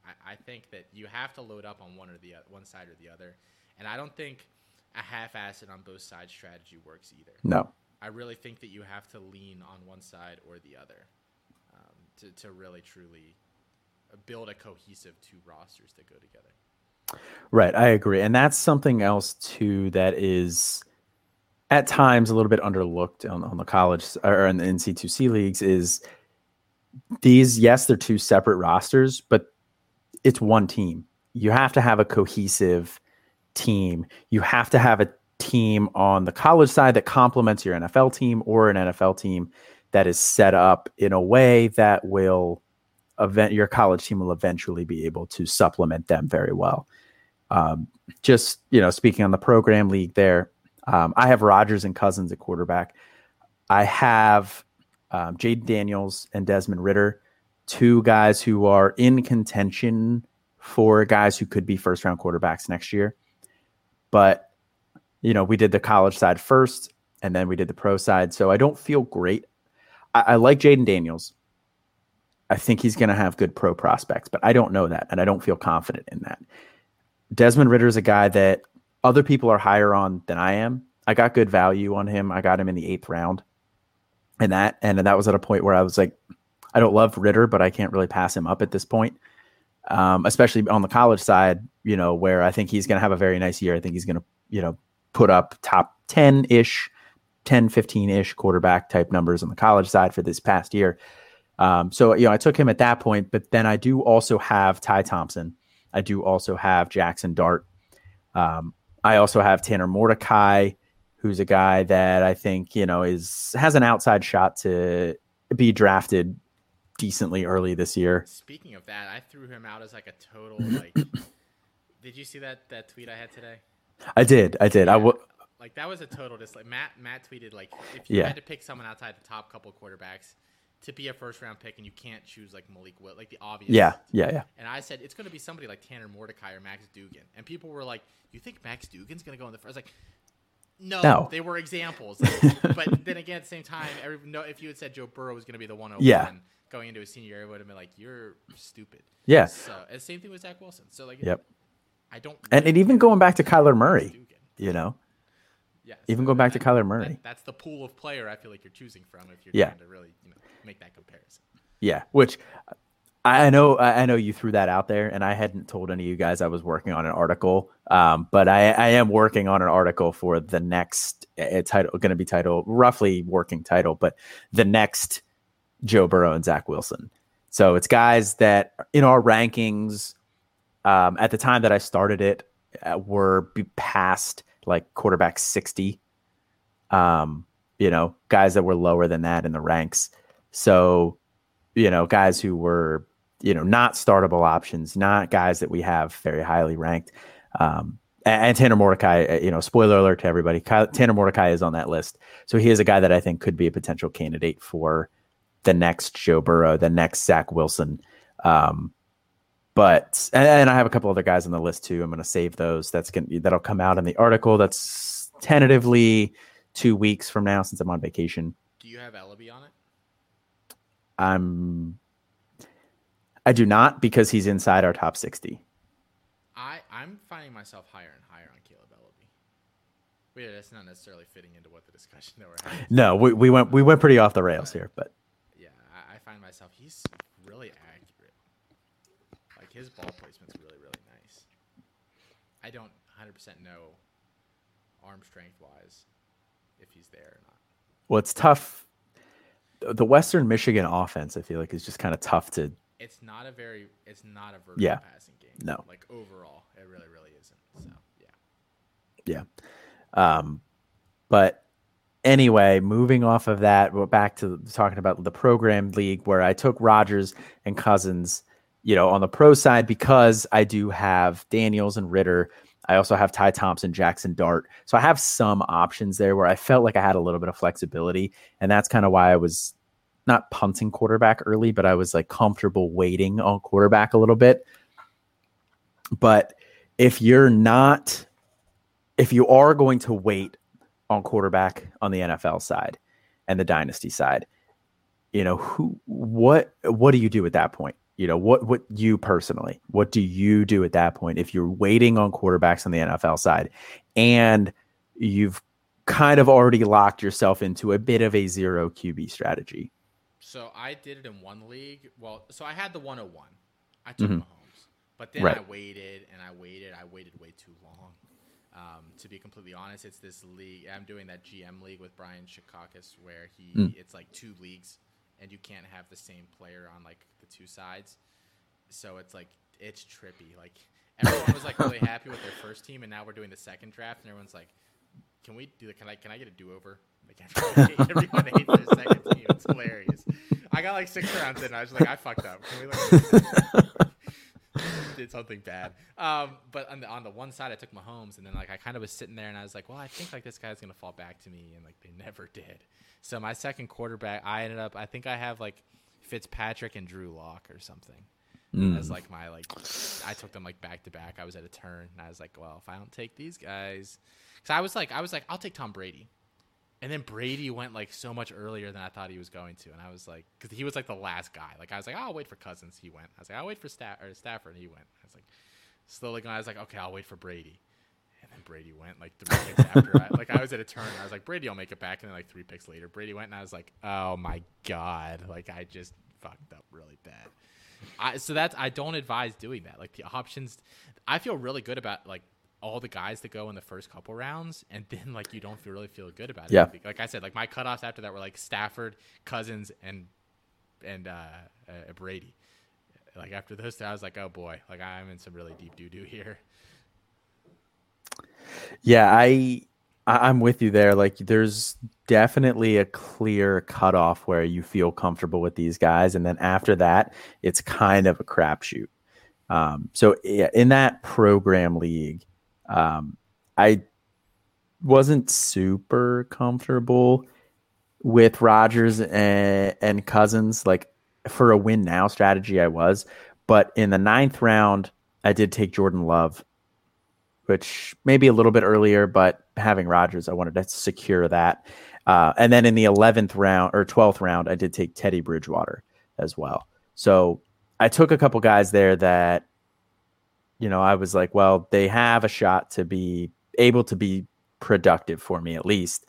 I, I think that you have to load up on one or the one side or the other, and I don't think a half-assed on both sides strategy works either. No. I really think that you have to lean on one side or the other um, to, to really truly build a cohesive two rosters that go together. Right, I agree, and that's something else too that is at times a little bit underlooked on, on the college or in the NC2C leagues is these. Yes, they're two separate rosters, but it's one team. You have to have a cohesive team. You have to have a team on the college side that complements your NFL team or an NFL team that is set up in a way that will event your college team will eventually be able to supplement them very well. Um, just you know, speaking on the program league, there, um, I have Rodgers and Cousins at quarterback. I have um, Jayden Daniels and Desmond Ridder, two guys who are in contention for guys who could be first round quarterbacks next year. But you know, we did the college side first. and then we did the pro side. So I don't feel great. I, I like Jayden Daniels. I think he's going to have good pro prospects, but I don't know that, and I don't feel confident in that. Desmond Ridder is a guy that other people are higher on than I am. I got good value on him. I got him in the eighth round, and that and that was at a point where I was like, I don't love Ritter, but I can't really pass him up at this point. Um, especially on the college side, you know, where I think he's going to have a very nice year. I think he's going to, you know, put up top 10 ish, 10, 15 ish quarterback type numbers on the college side for this past year. Um, so, you know, I took him at that point, but then I do also have Ty Thompson. I do also have Jackson Dart. Um, I also have Tanner Mordecai, who's a guy that I think, you know, is has an outside shot to be drafted decently early this year. Speaking of that, I threw him out as like a total like. did you see that that tweet I had today? I did. I did. Yeah. I w- like that was a total just like Matt Matt tweeted like if you yeah. had to pick someone outside the top couple quarterbacks to be a first round pick and you can't choose like Malik Will like the obvious Yeah, yeah, yeah. And I said it's gonna be somebody like Tanner Mordecai or Max Duggan, And people were like, You think Max Duggan's gonna go in the first I was like no, no, they were examples. but then again, at the same time, every, no, if you had said Joe Burrow was going to be the one oh over yeah. going into a senior year, I would have been like, "You're stupid." Yeah. So, and same thing with Zach Wilson. So, like, yep. I don't. And, and even going back to Kyler Murray, you know, yes, even going back to Kyler Murray, that, that's the pool of player I feel like you're choosing from if you're yeah. trying to really, you know, make that comparison. Yeah, which I know I know you threw that out there, and I hadn't told any of you guys I was working on an article. Um, but I, I am working on an article for the next uh, title, going to be titled roughly working title, but the next Joe Burrow and Zach Wilson. So it's guys that in our rankings um, at the time that I started it uh, were past like quarterback sixty. Um, you know, guys that were lower than that in the ranks. So, you know, guys who were you know, not startable options, not guys that we have very highly ranked. Um, and, and Tanner Mordecai, uh, you know, spoiler alert to everybody, Kyle, Tanner Mordecai is on that list. So he is a guy that I think could be a potential candidate for the next Joe Burrow, the next Zach Wilson. Um, but and, I have a couple other guys on the list too. I'm going to save those. That's going that'll come out in the article. That's tentatively two weeks from now since I'm on vacation. Do you have Eleby on it? I'm I do not because he's inside our top 60. I, I'm finding myself higher and higher on Kaleb Eleby. Wait, that's not necessarily fitting into what the discussion that we're having. No, we, we went we went pretty off the rails here, but yeah, I, I find myself he's really. Like his ball placement's really really nice. I don't 100% know arm strength wise if he's there or not. Well, it's tough. The Western Michigan offense, I feel like, is just kind of tough to it's not a very it's not a vertical yeah. passing game. No. Like overall, it really, really isn't. So yeah. Yeah. Um but anyway, moving off of that, we're back to talking about the program league where I took Rodgers and Cousins, you know, on the pro side because I do have Daniels and Ridder, I also have Ty Thompson, Jackson Dart. So I have some options there where I felt like I had a little bit of flexibility. And that's kind of why I was not punting quarterback early, but I was like comfortable waiting on quarterback a little bit. But if you're not, if you are going to wait on quarterback on the NFL side and the dynasty side, you know, who, what, what do you do at that point? You know, what, what you personally, what do you do at that point if you're waiting on quarterbacks on the NFL side and you've kind of already locked yourself into a bit of a zero QB strategy? So I did it in one league. Well, so I had the 101. I took Mhm. Mahomes, but then Right. I waited and I waited. I waited way too long. Um, to be completely honest, it's this league. I'm doing that GM league with Brian Chikakis, where he Mm. it's like two leagues, and you can't have the same player on like two sides. So it's like it's trippy. Like everyone was like really happy with their first team, and now we're doing the second draft, and everyone's like, "Can we do the? Can I? Can I get a do over?" Like everyone hates their second team. It's hilarious. I got like six rounds in. I was like, I fucked up. Can we like did something bad? Um, but on the on the one side, I took Mahomes, and then like I kind of was sitting there, and I was like, well, I think like this guy's gonna fall back to me, and like they never did. So my second quarterback, I ended up. I think I have like Fitzpatrick and Drew Lock or something. Mm. As like my like, I took them like back to back. I was at a turn, and I was like, well, if I don't take these guys, because I was like, I was like, I'll take Tom Brady And then Brady went like so much earlier than I thought he was going to, and I was like, because he was like the last guy. Like I was like, oh, I'll wait for Cousins. He went. I was like, I'll wait for Staff or Stafford. He went. I was like, slowly going. I was like, okay, I'll wait for Brady. And Brady went like three picks after. I, like I was at a turn. I was like, Brady, I'll make it back. And then like three picks later, Brady went, and I was like, oh my god, like I just fucked up really bad. I, so that's I don't advise doing that. Like the options, I feel really good about like all the guys that go in the first couple rounds, and then like you don't feel, really feel good about it. Yeah. Like I said, like my cutoffs after that were like Stafford, Cousins, and and uh, uh, Brady. Like after those, two, I was like, oh boy, like I'm in some really deep doo doo here. Yeah, I I'm with you there. Like, there's definitely a clear cutoff where you feel comfortable with these guys, and then after that, it's kind of a crapshoot. Um, so yeah, in that program league, um, I wasn't super comfortable with Rodgers and, and Cousins. Like for a win now strategy, I was, but in the ninth round, I did take Jordan Love which maybe a little bit earlier, but having Rodgers, I wanted to secure that. Uh, and then in the 11th round or 12th round, I did take Teddy Bridgewater as well. So I took a couple guys there that, you know, I was like, well, they have a shot to be able to be productive for me at least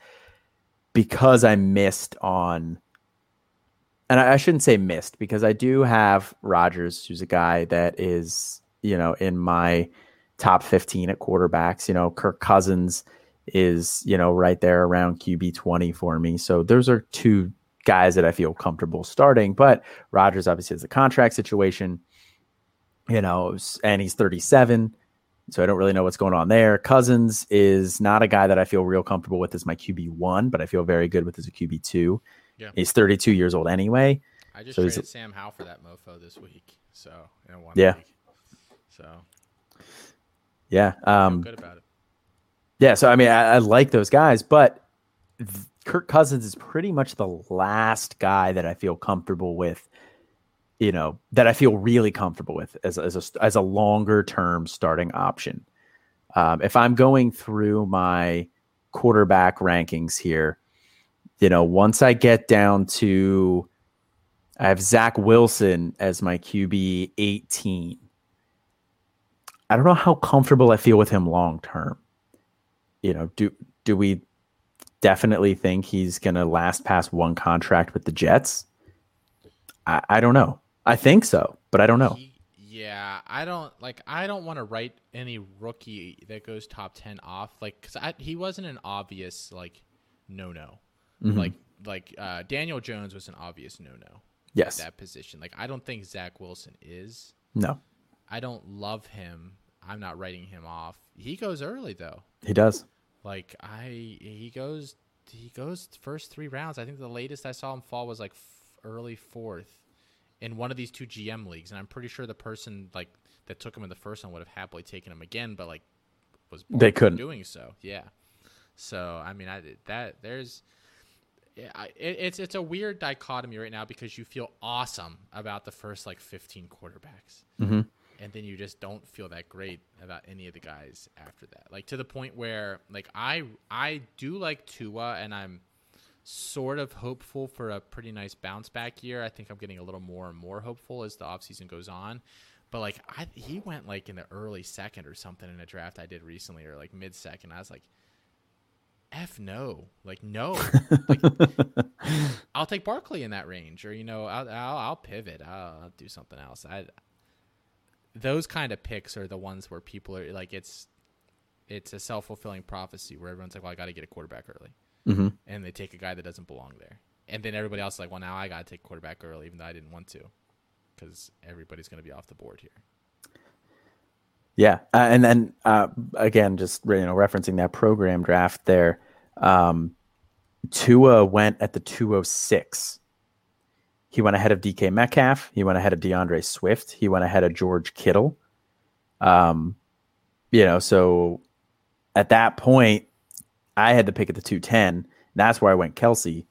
because I missed on, and I, I shouldn't say missed because I do have Rodgers, who's a guy that is, you know, in my top 15 at quarterbacks. You know, Kirk Cousins is, you know, right there around QB 20 for me. So those are two guys that I feel comfortable starting. But Rodgers obviously has a contract situation, you know, and he's 37. So I don't really know what's going on there. Cousins is not a guy that I feel real comfortable with as my QB one, but I feel very good with as a QB two. Yeah. He's 32 years old anyway. I just so traded Sam Howell for that mofo this week. So yeah. Week. So yeah. Um, good about it. Yeah. So, I mean, I, I like those guys, but th- Kirk Cousins is pretty much the last guy that I feel comfortable with, you know, that I feel really comfortable with as, as a, as a longer term starting option. Um, if I'm going through my quarterback rankings here, you know, once I get down to, I have Zach Wilson as my QB 18. I don't know how comfortable I feel with him long term. You know, do do we definitely think he's going to last past one contract with the Jets? I, I don't know. I think so, but I don't know. He, yeah, I don't like. I don't want to write any rookie that goes top ten off, like because he wasn't an obvious like no no. Mm-hmm. Like like uh, Daniel Jones was an obvious no no. Yes, that position. Like I don't think Zach Wilson is. No, I don't love him I'm not writing him off. He goes early though. He does. Like I, he goes, he goes first three rounds. I think the latest I saw him fall was like f- early fourth in one of these two GM leagues, and I'm pretty sure the person like that took him in the first one would have happily taken him again, but like was they couldn't doing so. Yeah. So I mean, I that there's. it, it's it's a weird dichotomy right now because you feel awesome about the first like 15 quarterbacks, mm-hmm and then you just don't feel that great about any of the guys after that. Like to the point where like I I do like Tua and I'm sort of hopeful for a pretty nice bounce back year. I think I'm getting a little more and more hopeful as the offseason goes on. But like I he went like in the early second or something in a draft I did recently or like mid second. I was like F no, like no. like, I'll take Barkley in that range, or you know, I'll I'll, I'll pivot. I'll, I'll, do something else. I those kind of picks are the ones where people are like it's it's a self fulfilling prophecy where everyone's like, well, I got to get a quarterback early, mm-hmm. and they take a guy that doesn't belong there, and then everybody else is like, well, now I got to take quarterback early, even though I didn't want to, because everybody's going to be off the board here. Yeah, uh, and then uh, again, just you know, referencing that program draft there, um, Tua went at the two oh six he went ahead of DK Metcalf. He went ahead of D'Andre Swift. He went ahead of George Kittle. Um, you know, so at that point, I had to pick at the 210. That's where I went Kelce.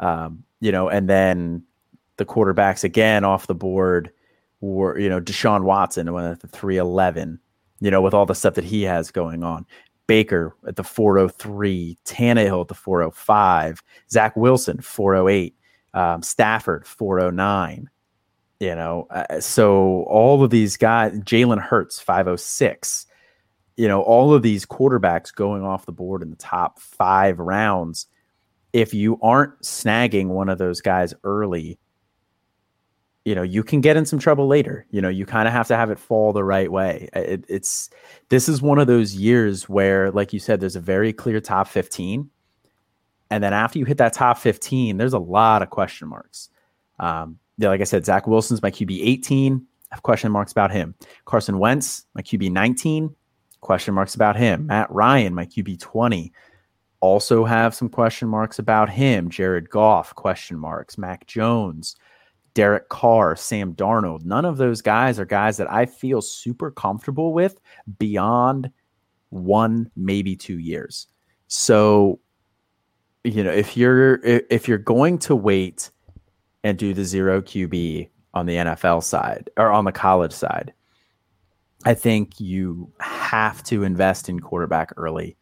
Um, you know, and then the quarterbacks again off the board were, you know, Deshaun Watson went at the 311, you know, with all the stuff that he has going on. Baker at the 403, Tannehill at the 405, Zach Wilson 408, um, Stafford 409. You know, uh, so all of these guys, Jalen Hurts 506. You know, all of these quarterbacks going off the board in the top five rounds. If you aren't snagging one of those guys early, you know you can get in some trouble later you know you kind of have to have it fall the right way it, it's this is one of those years where like you said there's a very clear top 15 and then after you hit that top 15 there's a lot of question marks. Um, yeah, like i said zach wilson's my qb 18 i have question marks about him. Carson wentz my qb 19 question marks about him. Matt ryan my qb 20 also have some question marks about him. Jared goff question marks. Mac jones Derek Carr, Sam Darnold. None of those guys are guys that I feel super comfortable with beyond one, maybe two years. So, you know, if you're if you're going to wait and do the zero QB on the NFL side or on the college side, I think you have to invest in quarterback early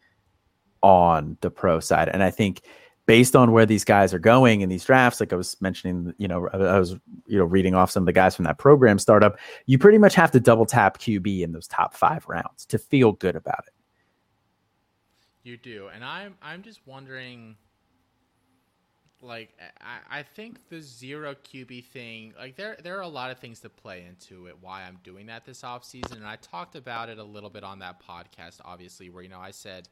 on the pro side. And I think based on where these guys are going in these drafts, like I was mentioning, you know, I was, you know, reading off some of the guys from that program startup, you pretty much have to double tap QB in those top five rounds to feel good about it. You do. And I'm, I'm just wondering, like, I, I think the zero QB thing, like there, there are a lot of things to play into it, why I'm doing that this offseason. And I talked about it a little bit on that podcast, obviously, where, you know, I said,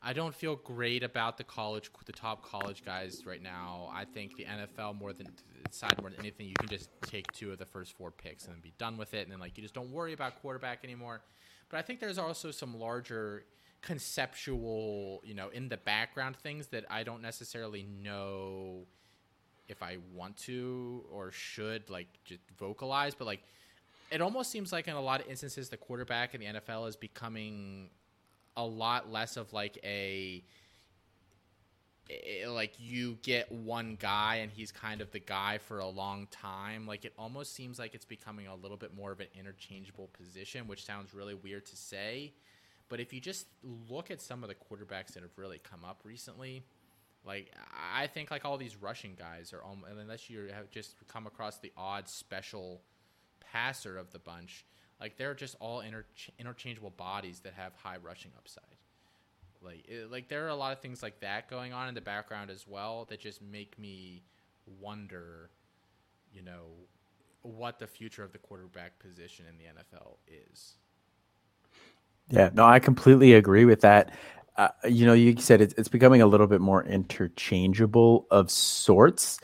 I don't feel great about the college, the top college guys right now. I think the NFL more than side more than anything, you can just take two of the first four picks and then be done with it, and then like you just don't worry about quarterback anymore. But I think there's also some larger conceptual, you know, in the background things that I don't necessarily know if I want to or should like just vocalize, but like it almost seems like in a lot of instances the quarterback in the NFL is becoming a lot less of like a like you get one guy and he's kind of the guy for a long time. Like it almost seems like it's becoming a little bit more of an interchangeable position which sounds really weird to say but if you just look at some of the quarterbacks that have really come up recently like i think like all these rushing guys are almost, unless you have just come across the odd special passer of the bunch like they're just all interch- interchangeable bodies that have high rushing upside. Like it, like there are a lot of things like that going on in the background as well that just make me wonder, you know, what the future of the quarterback position in the NFL is. Yeah, no, I completely agree with that. Uh, you know, you said it's, it's becoming a little bit more interchangeable of sorts.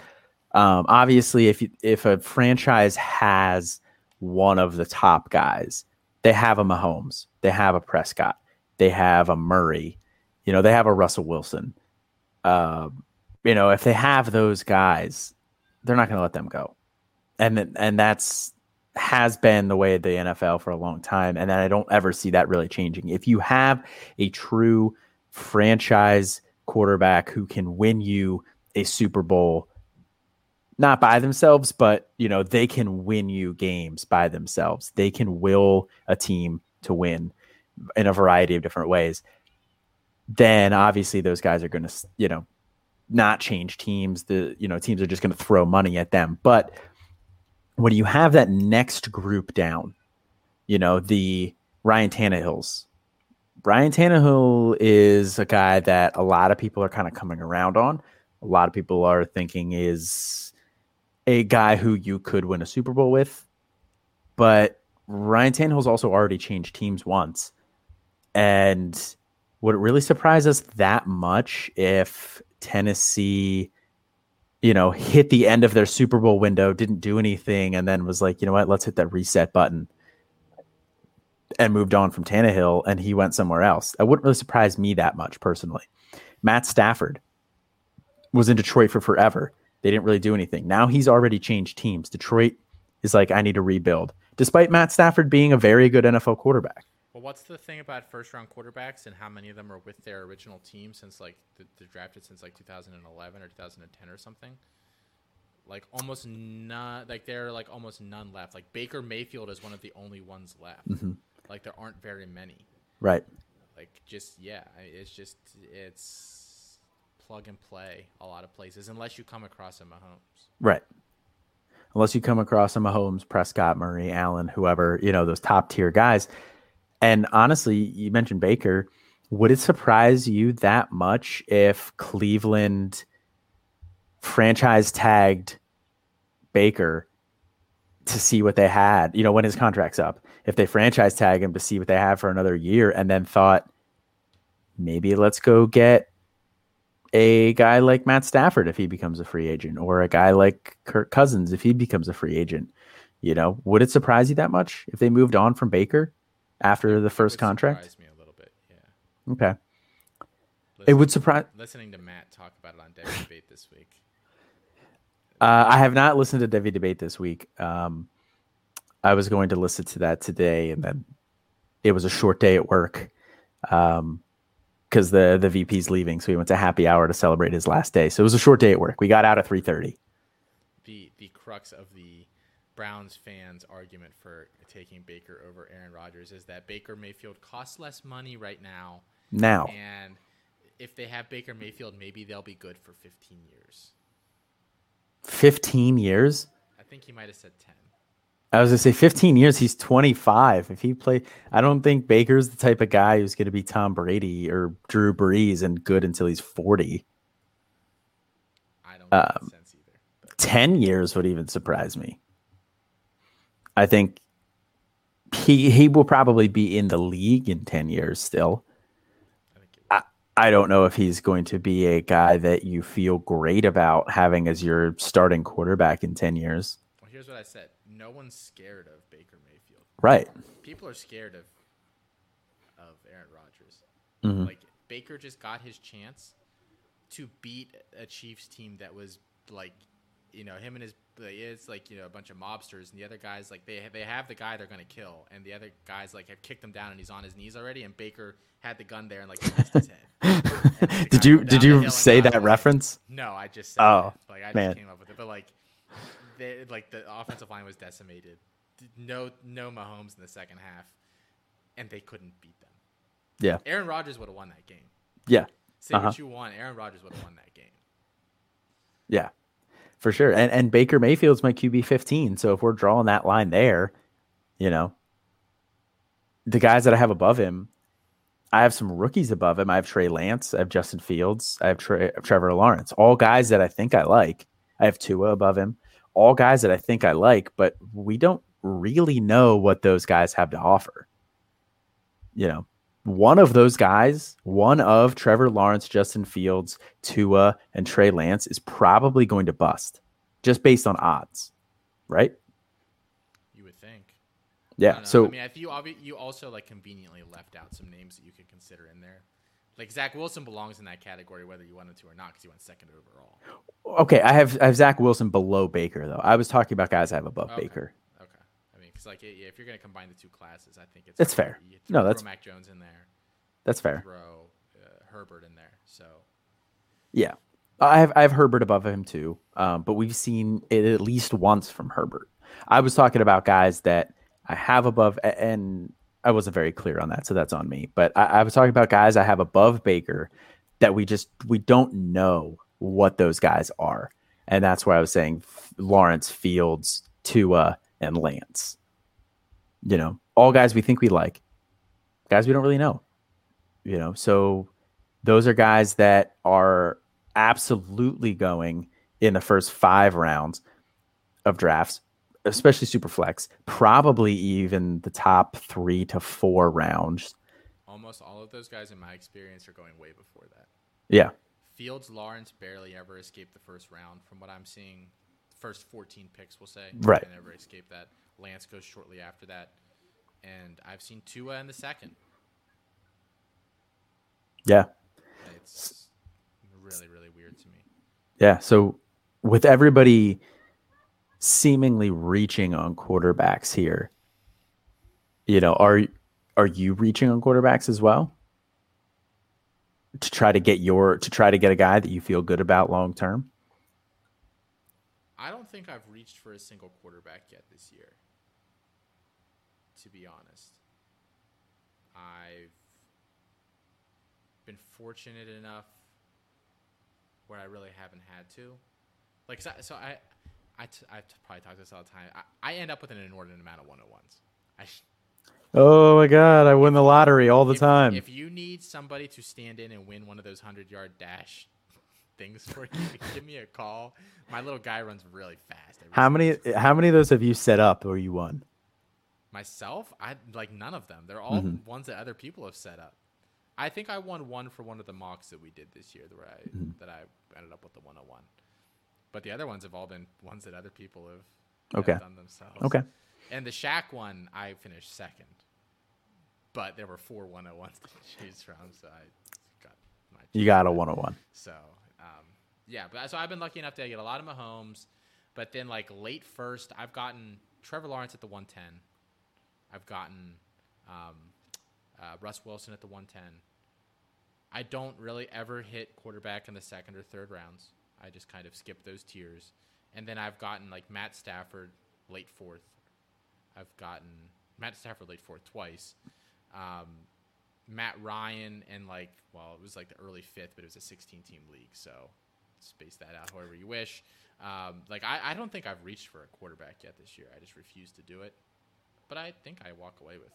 Um, obviously, if you, if a franchise has one of the top guys. They have a Mahomes, they have a Prescott, they have a Murray, you know, they have a Russell Wilson. Uh, you know, if they have those guys, they're not going to let them go, and and that's has been the way of the NFL for a long time, and I don't ever see that really changing. If you have a true franchise quarterback who can win you a Super Bowl not by themselves, but you know, they can win you games by themselves. They can will a team to win in a variety of different ways. Then obviously those guys are going to, you know, not change teams. The, you know, teams are just going to throw money at them. But when you have that next group down, you know, the Ryan Tannehills, Ryan Tannehill is a guy that a lot of people are kind of coming around on. A lot of people are thinking is a guy who you could win a Super Bowl with, but Ryan Tannehill's also already changed teams once. And would it really surprise us that much if Tennessee, you know, hit the end of their Super Bowl window, didn't do anything, and then was like, you know what, let's hit that reset button and moved on from Tannehill and he went somewhere else? That wouldn't really surprise me that much personally. Matt Stafford was in Detroit for forever they didn't really do anything. Now he's already changed teams. Detroit is like, I need to rebuild, despite Matt Stafford being a very good NFL quarterback. Well, what's the thing about first round quarterbacks and how many of them are with their original team since like they're drafted since like 2011 or 2010 or something? Like almost none. Like there are like almost none left. Like Baker Mayfield is one of the only ones left. Mm-hmm. Like there aren't very many. Right. Like just yeah, it's just it's plug and play a lot of places unless you come across a Mahomes. Right. Unless you come across a Mahomes, Prescott, Murray, Allen, whoever, you know, those top tier guys. And honestly, you mentioned Baker. Would it surprise you that much if Cleveland franchise tagged Baker to see what they had, you know, when his contract's up? If they franchise tag him to see what they have for another year and then thought, maybe let's go get a guy like Matt Stafford if he becomes a free agent, or a guy like Kirk Cousins if he becomes a free agent. You know, would it surprise you that much if they moved on from Baker after the first contract? me a little bit, yeah. Okay. Listening, it would surprise. Listening to Matt talk about it on Devy Debate this week. Uh, I have not listened to Devy Debate this week. Um, I was going to listen to that today, and then it was a short day at work. Um, because the the VP's leaving, so we went to happy hour to celebrate his last day. So it was a short day at work. We got out at three thirty. The the crux of the Browns fans' argument for taking Baker over Aaron Rodgers is that Baker Mayfield costs less money right now. Now, and if they have Baker Mayfield, maybe they'll be good for fifteen years. Fifteen years? I think he might have said ten. I was gonna say 15 years. He's 25. If he play, I don't think Baker's the type of guy who's gonna be Tom Brady or Drew Brees and good until he's 40. I don't um, sense either. But. 10 years would even surprise me. I think he he will probably be in the league in 10 years still. I, I don't know if he's going to be a guy that you feel great about having as your starting quarterback in 10 years. Well, here's what I said no one's scared of Baker Mayfield. Right. People are scared of of Aaron Rodgers. Mm-hmm. Like Baker just got his chance to beat a Chiefs team that was like, you know, him and his it's like you know a bunch of mobsters, and the other guys like they they have the guy they're gonna kill, and the other guys like have kicked him down, and he's on his knees already, and Baker had the gun there and like missed his head. did you did you say that reference? No, I just said oh it. like I man. came up with it, but like they, like the offensive line was decimated. No, no Mahomes in the second half, and they couldn't beat them. Yeah, Aaron Rodgers would have won that game. Yeah, say uh-huh. what you want, Aaron Rodgers would have won that game. Yeah, for sure. And and Baker Mayfield's my QB fifteen. So if we're drawing that line there, you know, the guys that I have above him, I have some rookies above him. I have Trey Lance, I have Justin Fields, I have Trevor Lawrence, all guys that I think I like. I have Tua above him all guys that I think I like, but we don't really know what those guys have to offer. You know, one of those guys, one of Trevor Lawrence, Justin Fields, Tua, and Trey Lance is probably going to bust just based on odds, right? You would think. Yeah. I so I mean, if you you also like conveniently left out some names that you could consider in there. Like Zach Wilson belongs in that category, whether you wanted to or not, because he went second overall. Okay, I have I have Zach Wilson below Baker though. I was talking about guys I have above okay. Baker. Okay, I mean, because like yeah, if you're going to combine the two classes, I think it's it's fair. no, that's Mac Jones in there. That's fair. Throw uh, Herbert in there. So yeah, I have I have Herbert above him too. Um, but we've seen it at least once from Herbert. I was talking about guys that I have above, and I wasn't very clear on that, so that's on me. But I, I was talking about guys I have above Baker that we just we don't know what those guys are, and that's why I was saying Lawrence, Fields, Tua, and Lance. You know, all guys we think we like, guys we don't really know. You know, so those are guys that are absolutely going in the first five rounds of drafts especially super flex, probably even the top three to four rounds. Almost all of those guys, in my experience, are going way before that. Yeah. Fields Lawrence barely ever escaped the first round, from what I'm seeing. First 14 picks, we'll say. Right. They Never escaped that. Lance goes shortly after that. And I've seen Tua in the second. Yeah. It's really, really weird to me. Yeah. So with everybody seemingly reaching on quarterbacks here. You know, are are you reaching on quarterbacks as well? To try to get your to try to get a guy that you feel good about long term? I don't think I've reached for a single quarterback yet this year. To be honest. I've been fortunate enough where I really haven't had to. Like so, I, so I, I, t- I probably talk this all the time. I, I end up with an inordinate amount of one on ones. I. Sh- oh my god, I win the lottery all the if, time. If you need somebody to stand in and win one of those hundred yard dash things for you, give me a call. My little guy runs really fast. How many? How many of those have you set up or you won? Myself, I like none of them. They're all mm-hmm. ones that other people have set up. I think I won one for one of the mocks that we did this year, where I mm-hmm. that I ended up with the 101. But the other ones have all been ones that other people have, okay. have done themselves. Okay. And the Shaq one, I finished second. But there were four 101s to choose from, so I got my. You got a 101. So, um, yeah, but so I've been lucky enough to get a lot of Mahomes, but then like late first, I've gotten Trevor Lawrence at the 110. I've gotten um, uh, Russ Wilson at the 110. I don't really ever hit quarterback in the second or third rounds. I just kind of skip those tiers. And then I've gotten like Matt Stafford late fourth. I've gotten Matt Stafford late fourth twice. Um, Matt Ryan and like well, it was like the early fifth, but it was a 16 team league, so space that out however you wish. Um, like I, I don't think I've reached for a quarterback yet this year. I just refuse to do it. But I think I walk away with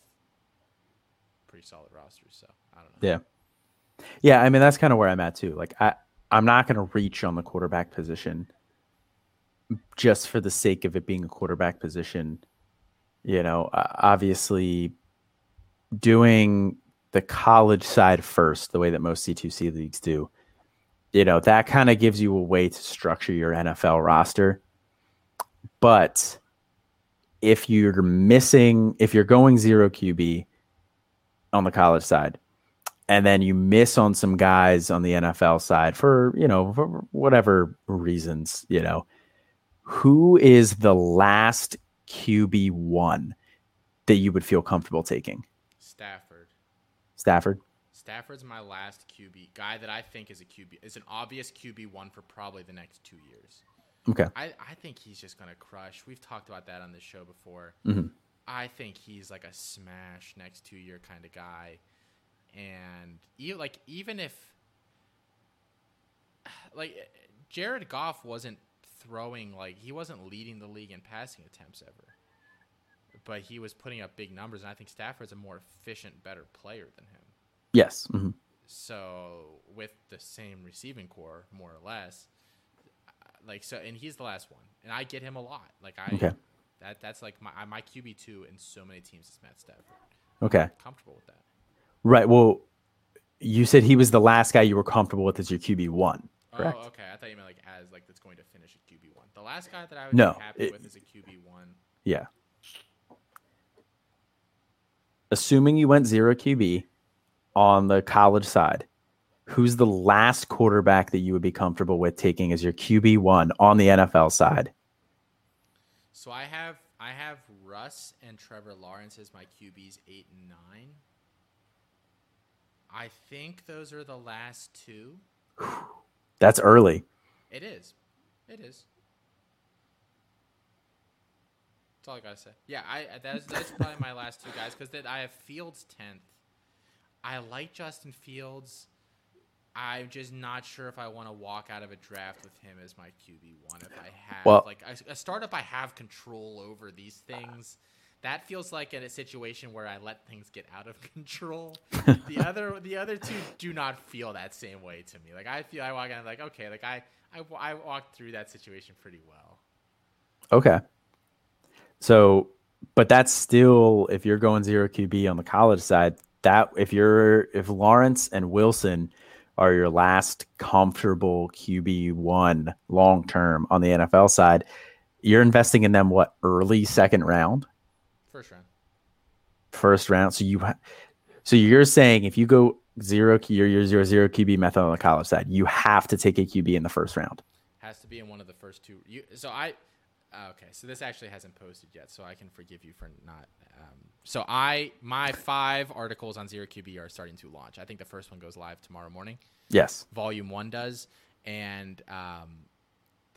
pretty solid rosters. So I don't know. Yeah. Yeah, I mean that's kind of where I'm at too. Like I I'm not going to reach on the quarterback position just for the sake of it being a quarterback position. You know, obviously doing the college side first, the way that most C2C leagues do. You know, that kind of gives you a way to structure your NFL roster. But if you're missing, if you're going zero QB on the college side, and then you miss on some guys on the NFL side for, you know, for whatever reasons, you know, who is the last QB one that you would feel comfortable taking? Stafford. Stafford. Stafford's my last QB guy that I think is a QB is an obvious QB one for probably the next two years. Okay. I, I think he's just gonna crush. We've talked about that on this show before. Mm-hmm. I think he's like a smash next two year kind of guy and even like even if like Jared Goff wasn't throwing like he wasn't leading the league in passing attempts ever, but he was putting up big numbers, and I think Stafford's a more efficient, better player than him. Yes. Mm-hmm. So with the same receiving corps, more or less, like so, and he's the last one, and I get him a lot. Like I, okay. that that's like my my QB two in so many teams is Matt Stafford. Okay. I'm comfortable with that. Right. Well, you said he was the last guy you were comfortable with as your QB one. Oh, correct. Oh, okay. I thought you meant like as like that's going to finish at QB one. The last guy that I would no, be happy it, with is a QB one. Yeah. Assuming you went zero QB on the college side, who's the last quarterback that you would be comfortable with taking as your QB one on the NFL side? So I have I have Russ and Trevor Lawrence as my QBs eight and nine. I think those are the last two. That's early. It is. It is. That's all I gotta say. Yeah, I that's that's probably my last two guys because I have Fields tenth. I like Justin Fields. I'm just not sure if I want to walk out of a draft with him as my QB one. If I have well, like a, a startup, I have control over these things that feels like in a situation where I let things get out of control. the other the other two do not feel that same way to me. Like I feel I walk in like okay, like I I I walked through that situation pretty well. Okay. So, but that's still if you're going zero QB on the college side, that if you're if Lawrence and Wilson are your last comfortable QB one long term on the NFL side, you're investing in them what early second round? First round. First round. So you, ha- so you're saying if you go zero, you're your zero zero QB method on the college side, you have to take a QB in the first round. Has to be in one of the first two. You, so I, okay. So this actually hasn't posted yet, so I can forgive you for not. Um, so I, my five articles on zero QB are starting to launch. I think the first one goes live tomorrow morning. Yes. Volume one does, and um,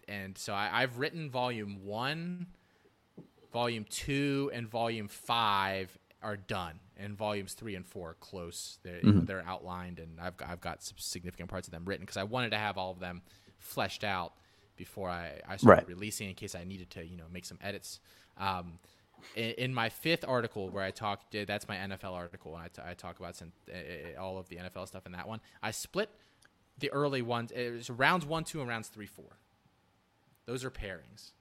and so I, I've written volume one volume two and volume five are done, and volumes three and four are close. They're, mm-hmm. mm-hmm. they're outlined, and I've I've got some significant parts of them written because I wanted to have all of them fleshed out before I, I started right. releasing in case I needed to you know make some edits. Um, in, in, my fifth article where I talked, that's my NFL article, and I, t- I talk about some, uh, all of the NFL stuff in that one. I split the early ones. It was rounds one, two, and rounds three, four. Those are pairings,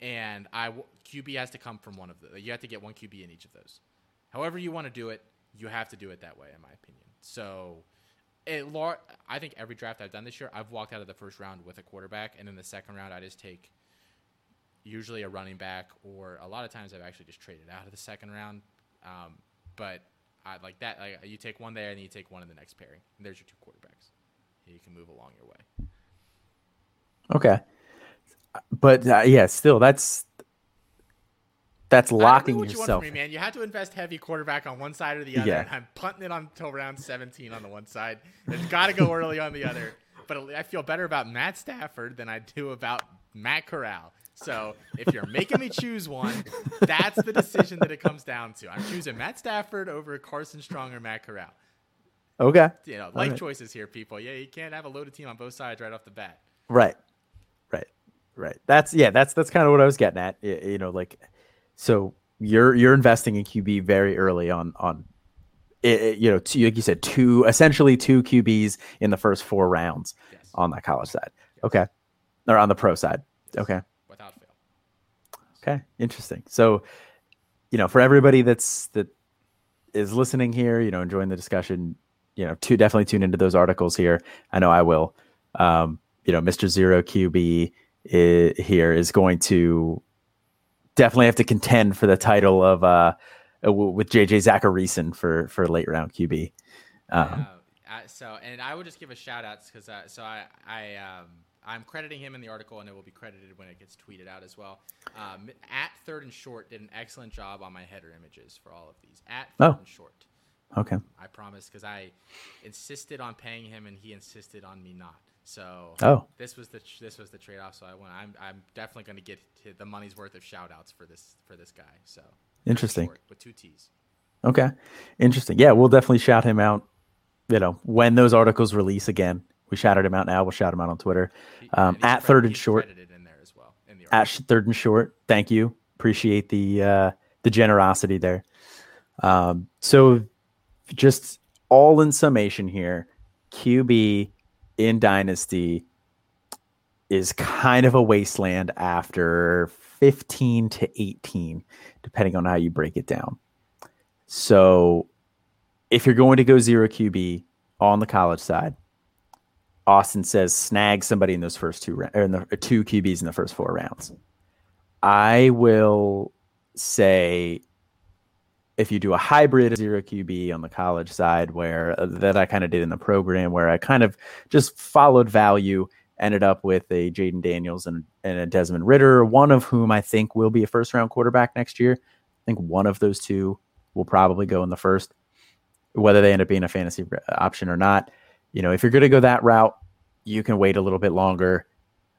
and I QB has to come from one of the. You have to get one QB in each of those. However you want to do it, you have to do it that way, in my opinion. So, it, I think every draft I've done this year, I've walked out of the first round with a quarterback, and in the second round, I just take usually a running back, or a lot of times I've actually just traded out of the second round. Um, but I like that. Like you take one there, and you take one in the next pairing, and there's your two quarterbacks. You can move along your way. Okay, but uh, yeah, still that's that's locking what yourself. You want from me, man. You have to invest heavy quarterback on one side or the other. Yeah. And I'm punting it until round 17 on the one side. It's got to go early on the other. But I feel better about Matt Stafford than I do about Matt Corral. So if you're making me choose one, that's the decision that it comes down to. I'm choosing Matt Stafford over Carson Strong or Matt Corral. Okay. You know, life right. choices here, people. Yeah, you can't have a loaded team on both sides right off the bat. Right. Right. Right. That's yeah. That's that's kind of what I was getting at. You know, like so you're you're investing in QB very early on on it, you know two, like you said two essentially two QBs in the first four rounds yes. on that college side. Yes. Okay, or on the pro side. Yes. Okay, without fail. Okay, interesting. So you know for everybody that's that is listening here, you know, enjoying the discussion, you know, to definitely tune into those articles here. I know I will. Um, you know, Mr. Zero QB is, here is going to definitely have to contend for the title of uh, uh with JJ Zachariason for for late round QB. Um, uh, so and I would just give a shout out because uh, so I I um, I'm crediting him in the article and it will be credited when it gets tweeted out as well. Um, at third and short did an excellent job on my header images for all of these. At third oh. and short. Okay. I promise because I insisted on paying him and he insisted on me not. So oh. this was the this was the trade off. So I went. I'm I'm definitely going to get the money's worth of shout outs for this for this guy. So interesting with two T's. Okay, interesting. Yeah, we'll definitely shout him out. You know, when those articles release again, we shouted him out now. We'll shout him out on Twitter. Um, at third and short. In there as well, in at third and short. Thank you. Appreciate the uh, the generosity there. Um, so, just all in summation here, QB in Dynasty is kind of a wasteland after 15 to 18, depending on how you break it down. So if you're going to go zero QB on the college side, Austin says snag somebody in those first two or in the or two QBs in the first four rounds. I will say if you do a hybrid zero QB on the college side, where uh, that I kind of did in the program, where I kind of just followed value, ended up with a Jayden Daniels and, and a Desmond Ridder, one of whom I think will be a first round quarterback next year. I think one of those two will probably go in the first, whether they end up being a fantasy option or not. You know, if you're going to go that route, you can wait a little bit longer.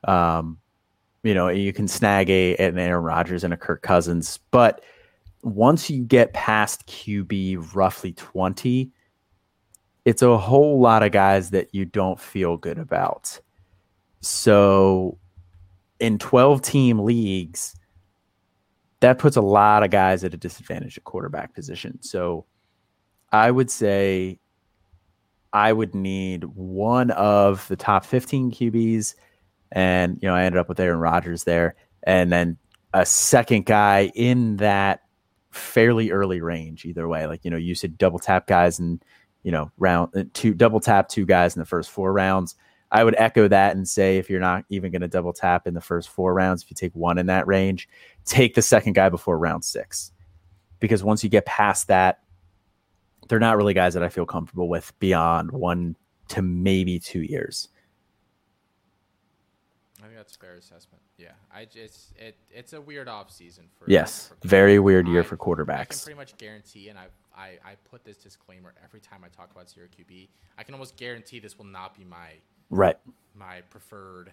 Um, you know, you can snag a an Aaron Rodgers and a Kirk Cousins, but once you get past QB roughly 20, it's a whole lot of guys that you don't feel good about. So in 12 team leagues, that puts a lot of guys at a disadvantage at quarterback position. So I would say I would need one of the top 15 QBs. And, you know, I ended up with Aaron Rodgers there. And then a second guy in that fairly early range either way. Like, you know, you said double tap guys and, you know, round uh, two double tap two guys in the first four rounds. I would echo that and say if you're not even going to double tap in the first four rounds, if you take one in that range, take the second guy before round six. Because once you get past that, they're not really guys that I feel comfortable with beyond one to maybe two years. I think that's fair assessment. I just it it's a weird off season for yes, for very weird year I, for quarterbacks. I can pretty much guarantee, and I, I I put this disclaimer every time I talk about zero QB. I can almost guarantee this will not be my right my preferred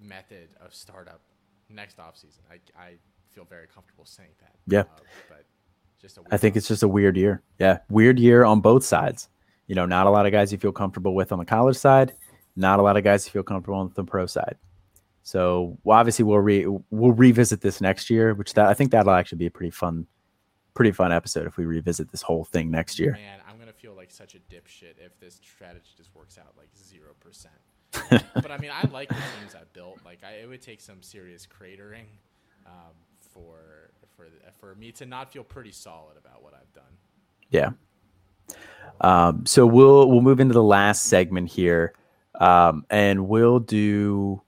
method of startup next off season. I I feel very comfortable saying that. Yeah, uh, but Just a I think it's just a weird year. Yeah, weird year on both sides. You know, not a lot of guys you feel comfortable with on the college side, not a lot of guys you feel comfortable on the pro side. So well, obviously we'll re- we'll revisit this next year, which that I think that'll actually be a pretty fun, pretty fun episode if we revisit this whole thing next year. Man, I'm gonna feel like such a dipshit if this strategy just works out like zero percent. but I mean, I like the teams I built. Like, I, it would take some serious cratering um, for for for me to not feel pretty solid about what I've done. Yeah. Um, so we'll we'll move into the last segment here, um, and we'll do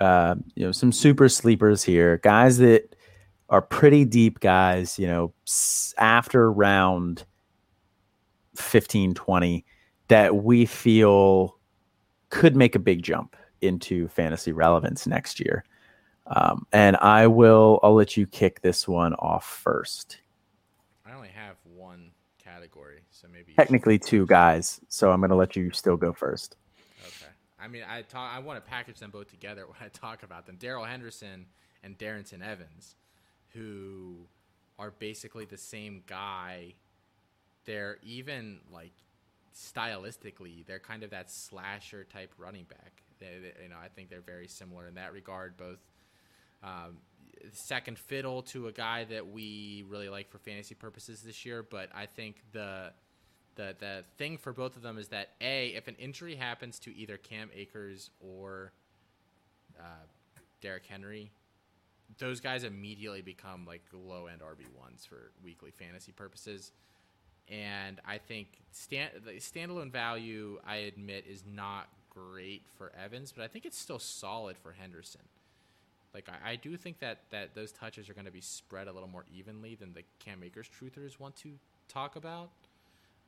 uh, you know some super sleepers here, guys that are pretty deep guys. You know, after round 15, 20, that we feel could make a big jump into fantasy relevance next year. Um, and I will, I'll let you kick this one off first. I only have one category, so maybe technically two guys. So I'm going to let you still go first. I mean, I talk, I want to package them both together when I talk about them. Darrell Henderson and Darrynton Evans, who are basically the same guy. They're even like stylistically, they're kind of that slasher type running back. They, they, you know, I think they're very similar in that regard. Both um, second fiddle to a guy that we really like for fantasy purposes this year. But I think the the the thing for both of them is that a if an injury happens to either Cam Akers or uh, Derrick Henry, those guys immediately become like low end RB ones for weekly fantasy purposes and I think stand, the standalone value I admit is not great for Evans, but I think it's still solid for Henderson. Like I, I do think that that those touches are going to be spread a little more evenly than the Cam Akers truthers want to talk about.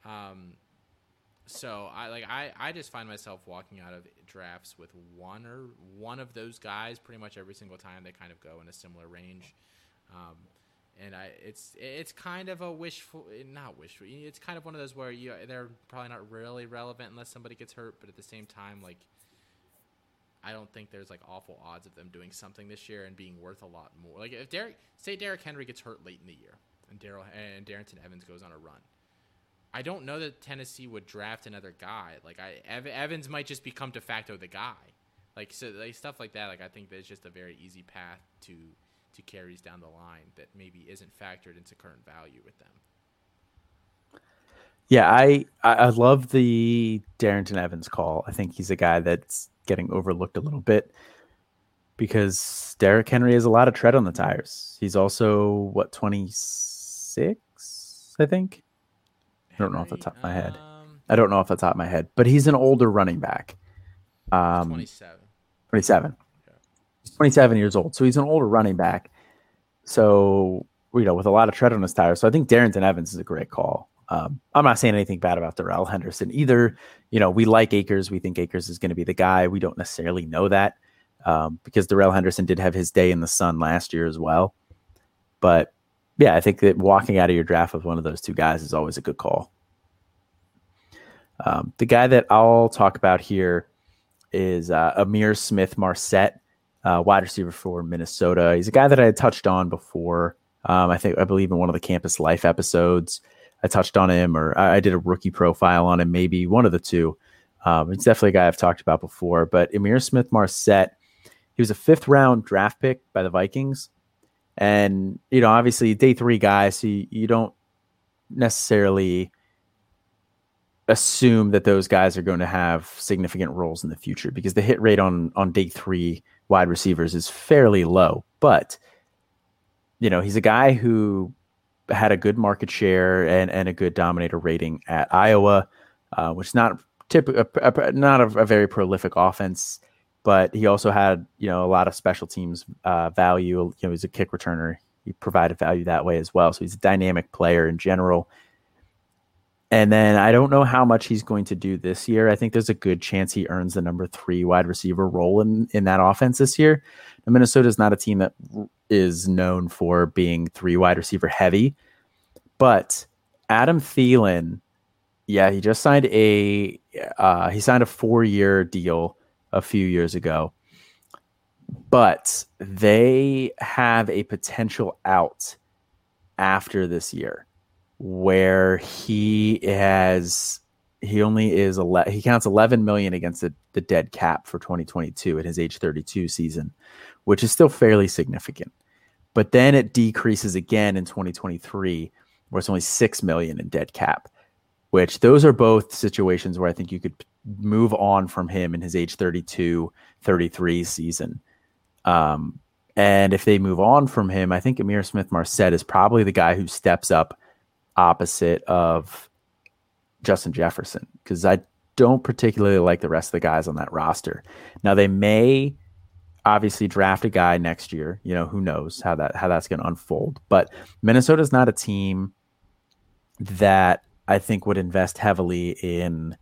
Um, so I like I, I just find myself walking out of drafts with one or one of those guys pretty much every single time they kind of go in a similar range. Um, and I it's it's kind of a wishful not wishful it's kind of one of those where you they're probably not really relevant unless somebody gets hurt but at the same time like I don't think there's like awful odds of them doing something this year and being worth a lot more like if Derrick say Derrick Henry gets hurt late in the year and Darrell and Darrynton Evans goes on a run I don't know that Tennessee would draft another guy like I Evans might just become de facto the guy like so like stuff like that like I think there's just a very easy path to to carries down the line that maybe isn't factored into current value with them. Yeah, I I love the Darrynton Evans call. I think he's a guy that's getting overlooked a little bit because Derrick Henry has a lot of tread on the tires. He's also what 26, I think. I don't know off the top of my head. Um, I don't know off the top of my head, but he's an older running back. Um, 27. 27. 27 years old, so he's an older running back. So you know, with a lot of tread on his tires. So I think Darrynton Evans is a great call. Um, I'm not saying anything bad about Darrell Henderson either. You know, we like Akers. We think Akers is going to be the guy. We don't necessarily know that um, because Darrell Henderson did have his day in the sun last year as well. But yeah, I think that walking out of your draft with one of those two guys is always a good call. Um, the guy that I'll talk about here is uh, Ihmir Smith-Marsette uh, wide receiver for Minnesota. He's a guy that I had touched on before. Um, I think I believe in one of the Campus Life episodes, I touched on him, or I, I did a rookie profile on him, maybe one of the two. Um, it's definitely a guy I've talked about before. But Ihmir Smith-Marsette, he was a fifth round draft pick by the Vikings, and you know, obviously day three guys, so you, you don't necessarily assume that those guys are going to have significant roles in the future because the hit rate on on day three wide receivers is fairly low. But you know, he's a guy who had a good market share and, and a good dominator rating at Iowa, uh, which is not typical, not a, a, very prolific offense, but he also had you know a lot of special teams uh, value. You know, he's a kick returner. He provided value that way as well. So he's a dynamic player in general. And then I don't know how much he's going to do this year. I think there's a good chance he earns the number three wide receiver role in, in that offense this year. Minnesota is not a team that is known for being three wide receiver heavy, but Adam Thielen, yeah, he just signed a uh, he signed a four year deal a few years ago, but they have a potential out after this year. where he has he only is 11, he counts 11 million against the, the dead cap for 2022 at his age 32 season, which is still fairly significant. But then it decreases again in 2023, where it's only 6 million in dead cap, which those are both situations where I think you could move on from him in his age 32, 33 season. Um, and if they move on from him, I think Ihmir Smith-Marsette is probably the guy who steps up opposite of Justin Jefferson because I don't particularly like the rest of the guys on that roster. Now they may obviously draft a guy next year. You know, who knows how that how that's going to unfold. But Minnesota's not a team that I think would invest heavily in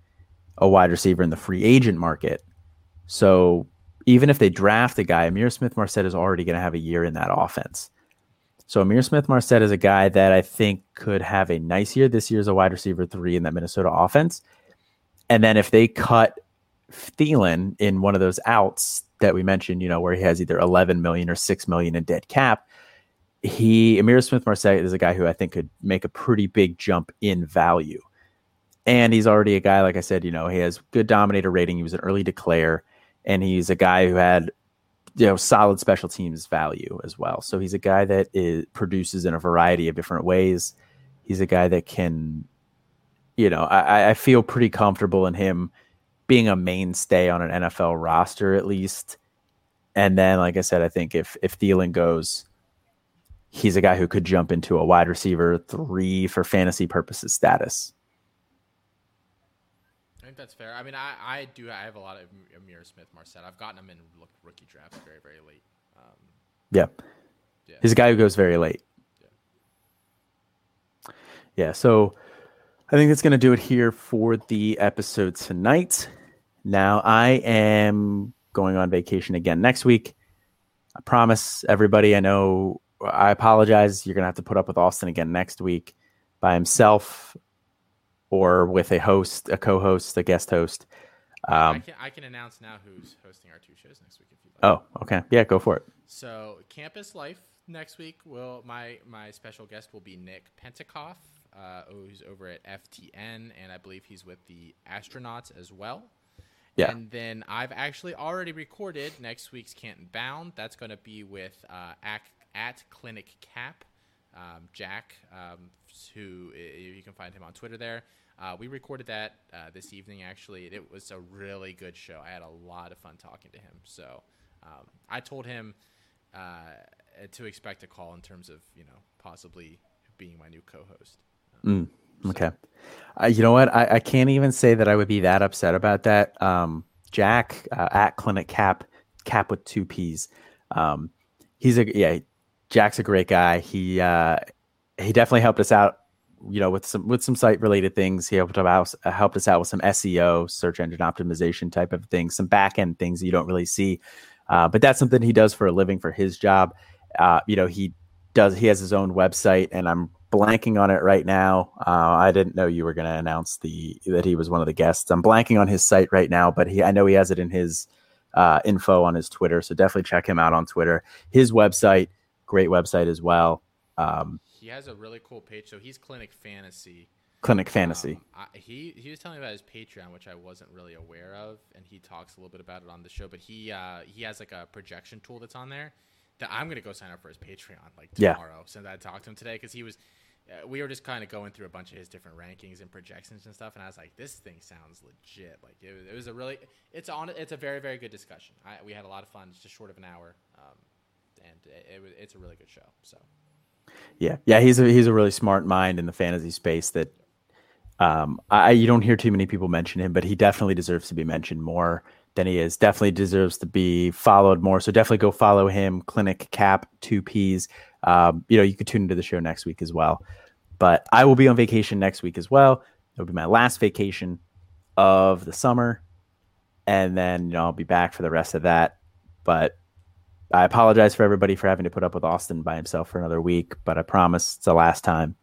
a wide receiver in the free agent market. So even if they draft a guy, Ihmir Smith-Marsette is already going to have a year in that offense. So Ihmir Smith-Marsette is a guy that I think could have a nice year this year as a wide receiver three in that Minnesota offense. And then if they cut Thielen in one of those outs that we mentioned, you know, where he has either 11 million or 6 million in dead cap, he, Ihmir Smith-Marsette is a guy who I think could make a pretty big jump in value. And he's already a guy, like I said, you know, he has good dominator rating. He was an early declare, and he's a guy who had you know solid special teams value as well. So he's a guy that is, produces in a variety of different ways. He's a guy that can, you know, I, I feel pretty comfortable in him being a mainstay on an NFL roster at least. And then, like I said, I think if if Thielen goes, he's a guy who could jump into a wide receiver three for fantasy purposes status think that's fair. I mean, I, I do. I have a lot of Ihmir Smith-Marsette. I've gotten him in rookie drafts very, very late. Um, yeah. yeah. He's a guy who goes very late. Yeah. Yeah. So I think that's going to do it here for the episode tonight. Now, I am going on vacation again next week. I promise everybody, I know I apologize. You're going to have to put up with Austin again next week by himself or with a host, a co-host, a guest host. Um, I, can, I can announce now who's hosting our two shows next week. If you like. Oh, okay, yeah, go for it. So, Campus Life next week will my my special guest will be Nick Pentakoff, uh, who's over at FTN, and I believe he's with the Astronauts as well. Yeah. And then I've actually already recorded next week's Canton Bound. That's going to be with uh, at, at Clinic Cap, um, Jack, um, who you can find him on Twitter there. Uh, we recorded that uh, this evening. Actually, it was a really good show. I had a lot of fun talking to him. So um, I told him uh, to expect a call in terms of you know possibly being my new co-host. Um, mm, okay. So. you know what? I, I, can't even say that I would be that upset about that. Um, Jack uh, at Clinic Cap, Cap with two P's. Um, he's a yeah. Jack's a great guy. He uh, he definitely helped us out you know with some with some site related things. He helped us uh, helped us out with some seo search engine optimization type of things some back end things you don't really see. Uh, but that's something he does for a living for his job. Uh, you know he does he has his own website and i'm blanking on it right now. Uh, i didn't know you were going to announce the that he was one of the guests. I'm blanking on his site right now but he i know he has it in his uh, info on his twitter so definitely check him out on twitter. His website great website as well um, he has a really cool page. So he's Clinic Fantasy. Clinic um, Fantasy. Um, I, he he was telling me about his Patreon, which I wasn't really aware of, and he talks a little bit about it on the show. But he uh, he has like a projection tool that's on there that I'm gonna go sign up for his Patreon like tomorrow. Yeah. Since I talked to him today, because he was. Uh, we were just kind of going through a bunch of his different rankings and projections and stuff, and I was like, "This thing sounds legit." Like it was, it was a really, it's on, it's a very, very good discussion. I, we had a lot of fun, it's just short of an hour, um, and it, it, it's a really good show. So yeah, yeah, he's a he's a really smart mind in the fantasy space that um, I you don't hear too many people mention him, but he definitely deserves to be mentioned more than he is. Definitely deserves to be followed more. So definitely go follow him. Clinic Cap Two P's. Um, you know, you could tune into the show next week as well. But I will be on vacation next week as well. It'll be my last vacation of the summer, and then you know I'll be back for the rest of that. But I apologize for everybody for having to put up with Austin by himself for another week, but I promise it's the last time.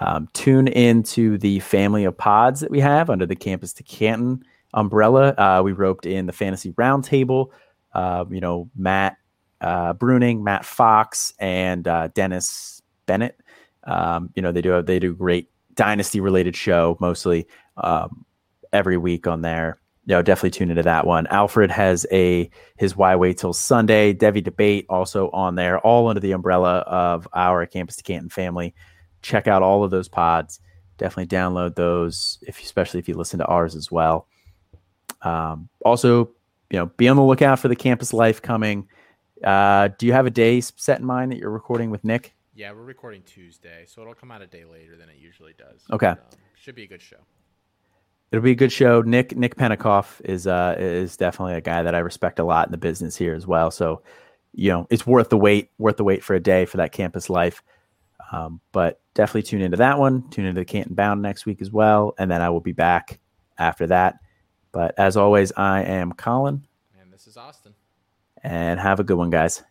Um, tune into the family of pods that we have under the Campus to Canton umbrella. Uh, we roped in the Fantasy Roundtable, uh, you know, Matt uh, Bruning, Matt Fox, and uh, Dennis Bennett. Um, you know, they do they do great dynasty related show mostly um, every week on there. Know, definitely tune into that one. Alfred has a his Why Wait Till Sunday Devi debate also on there, all under the umbrella of our Campus to Canton family. Check out all of those pods. Definitely download those, if especially if you listen to ours as well. Um, also, you know, be on the lookout for the campus life coming. Uh, do you have a day set in mind that you're recording with Nick? Yeah, we're recording Tuesday, so it'll come out a day later than it usually does. Okay. But, um, should be a good show. It'll be a good show. Nick Nick Penikoff is uh is definitely a guy that I respect a lot in the business here as well. So, you know, it's worth the wait, worth the wait for a day for that campus life. Um, but definitely tune into that one. Tune into the Canton Bound next week as well, and then I will be back after that. But as always, I am Colin, And this is Austin. and have a good one, guys.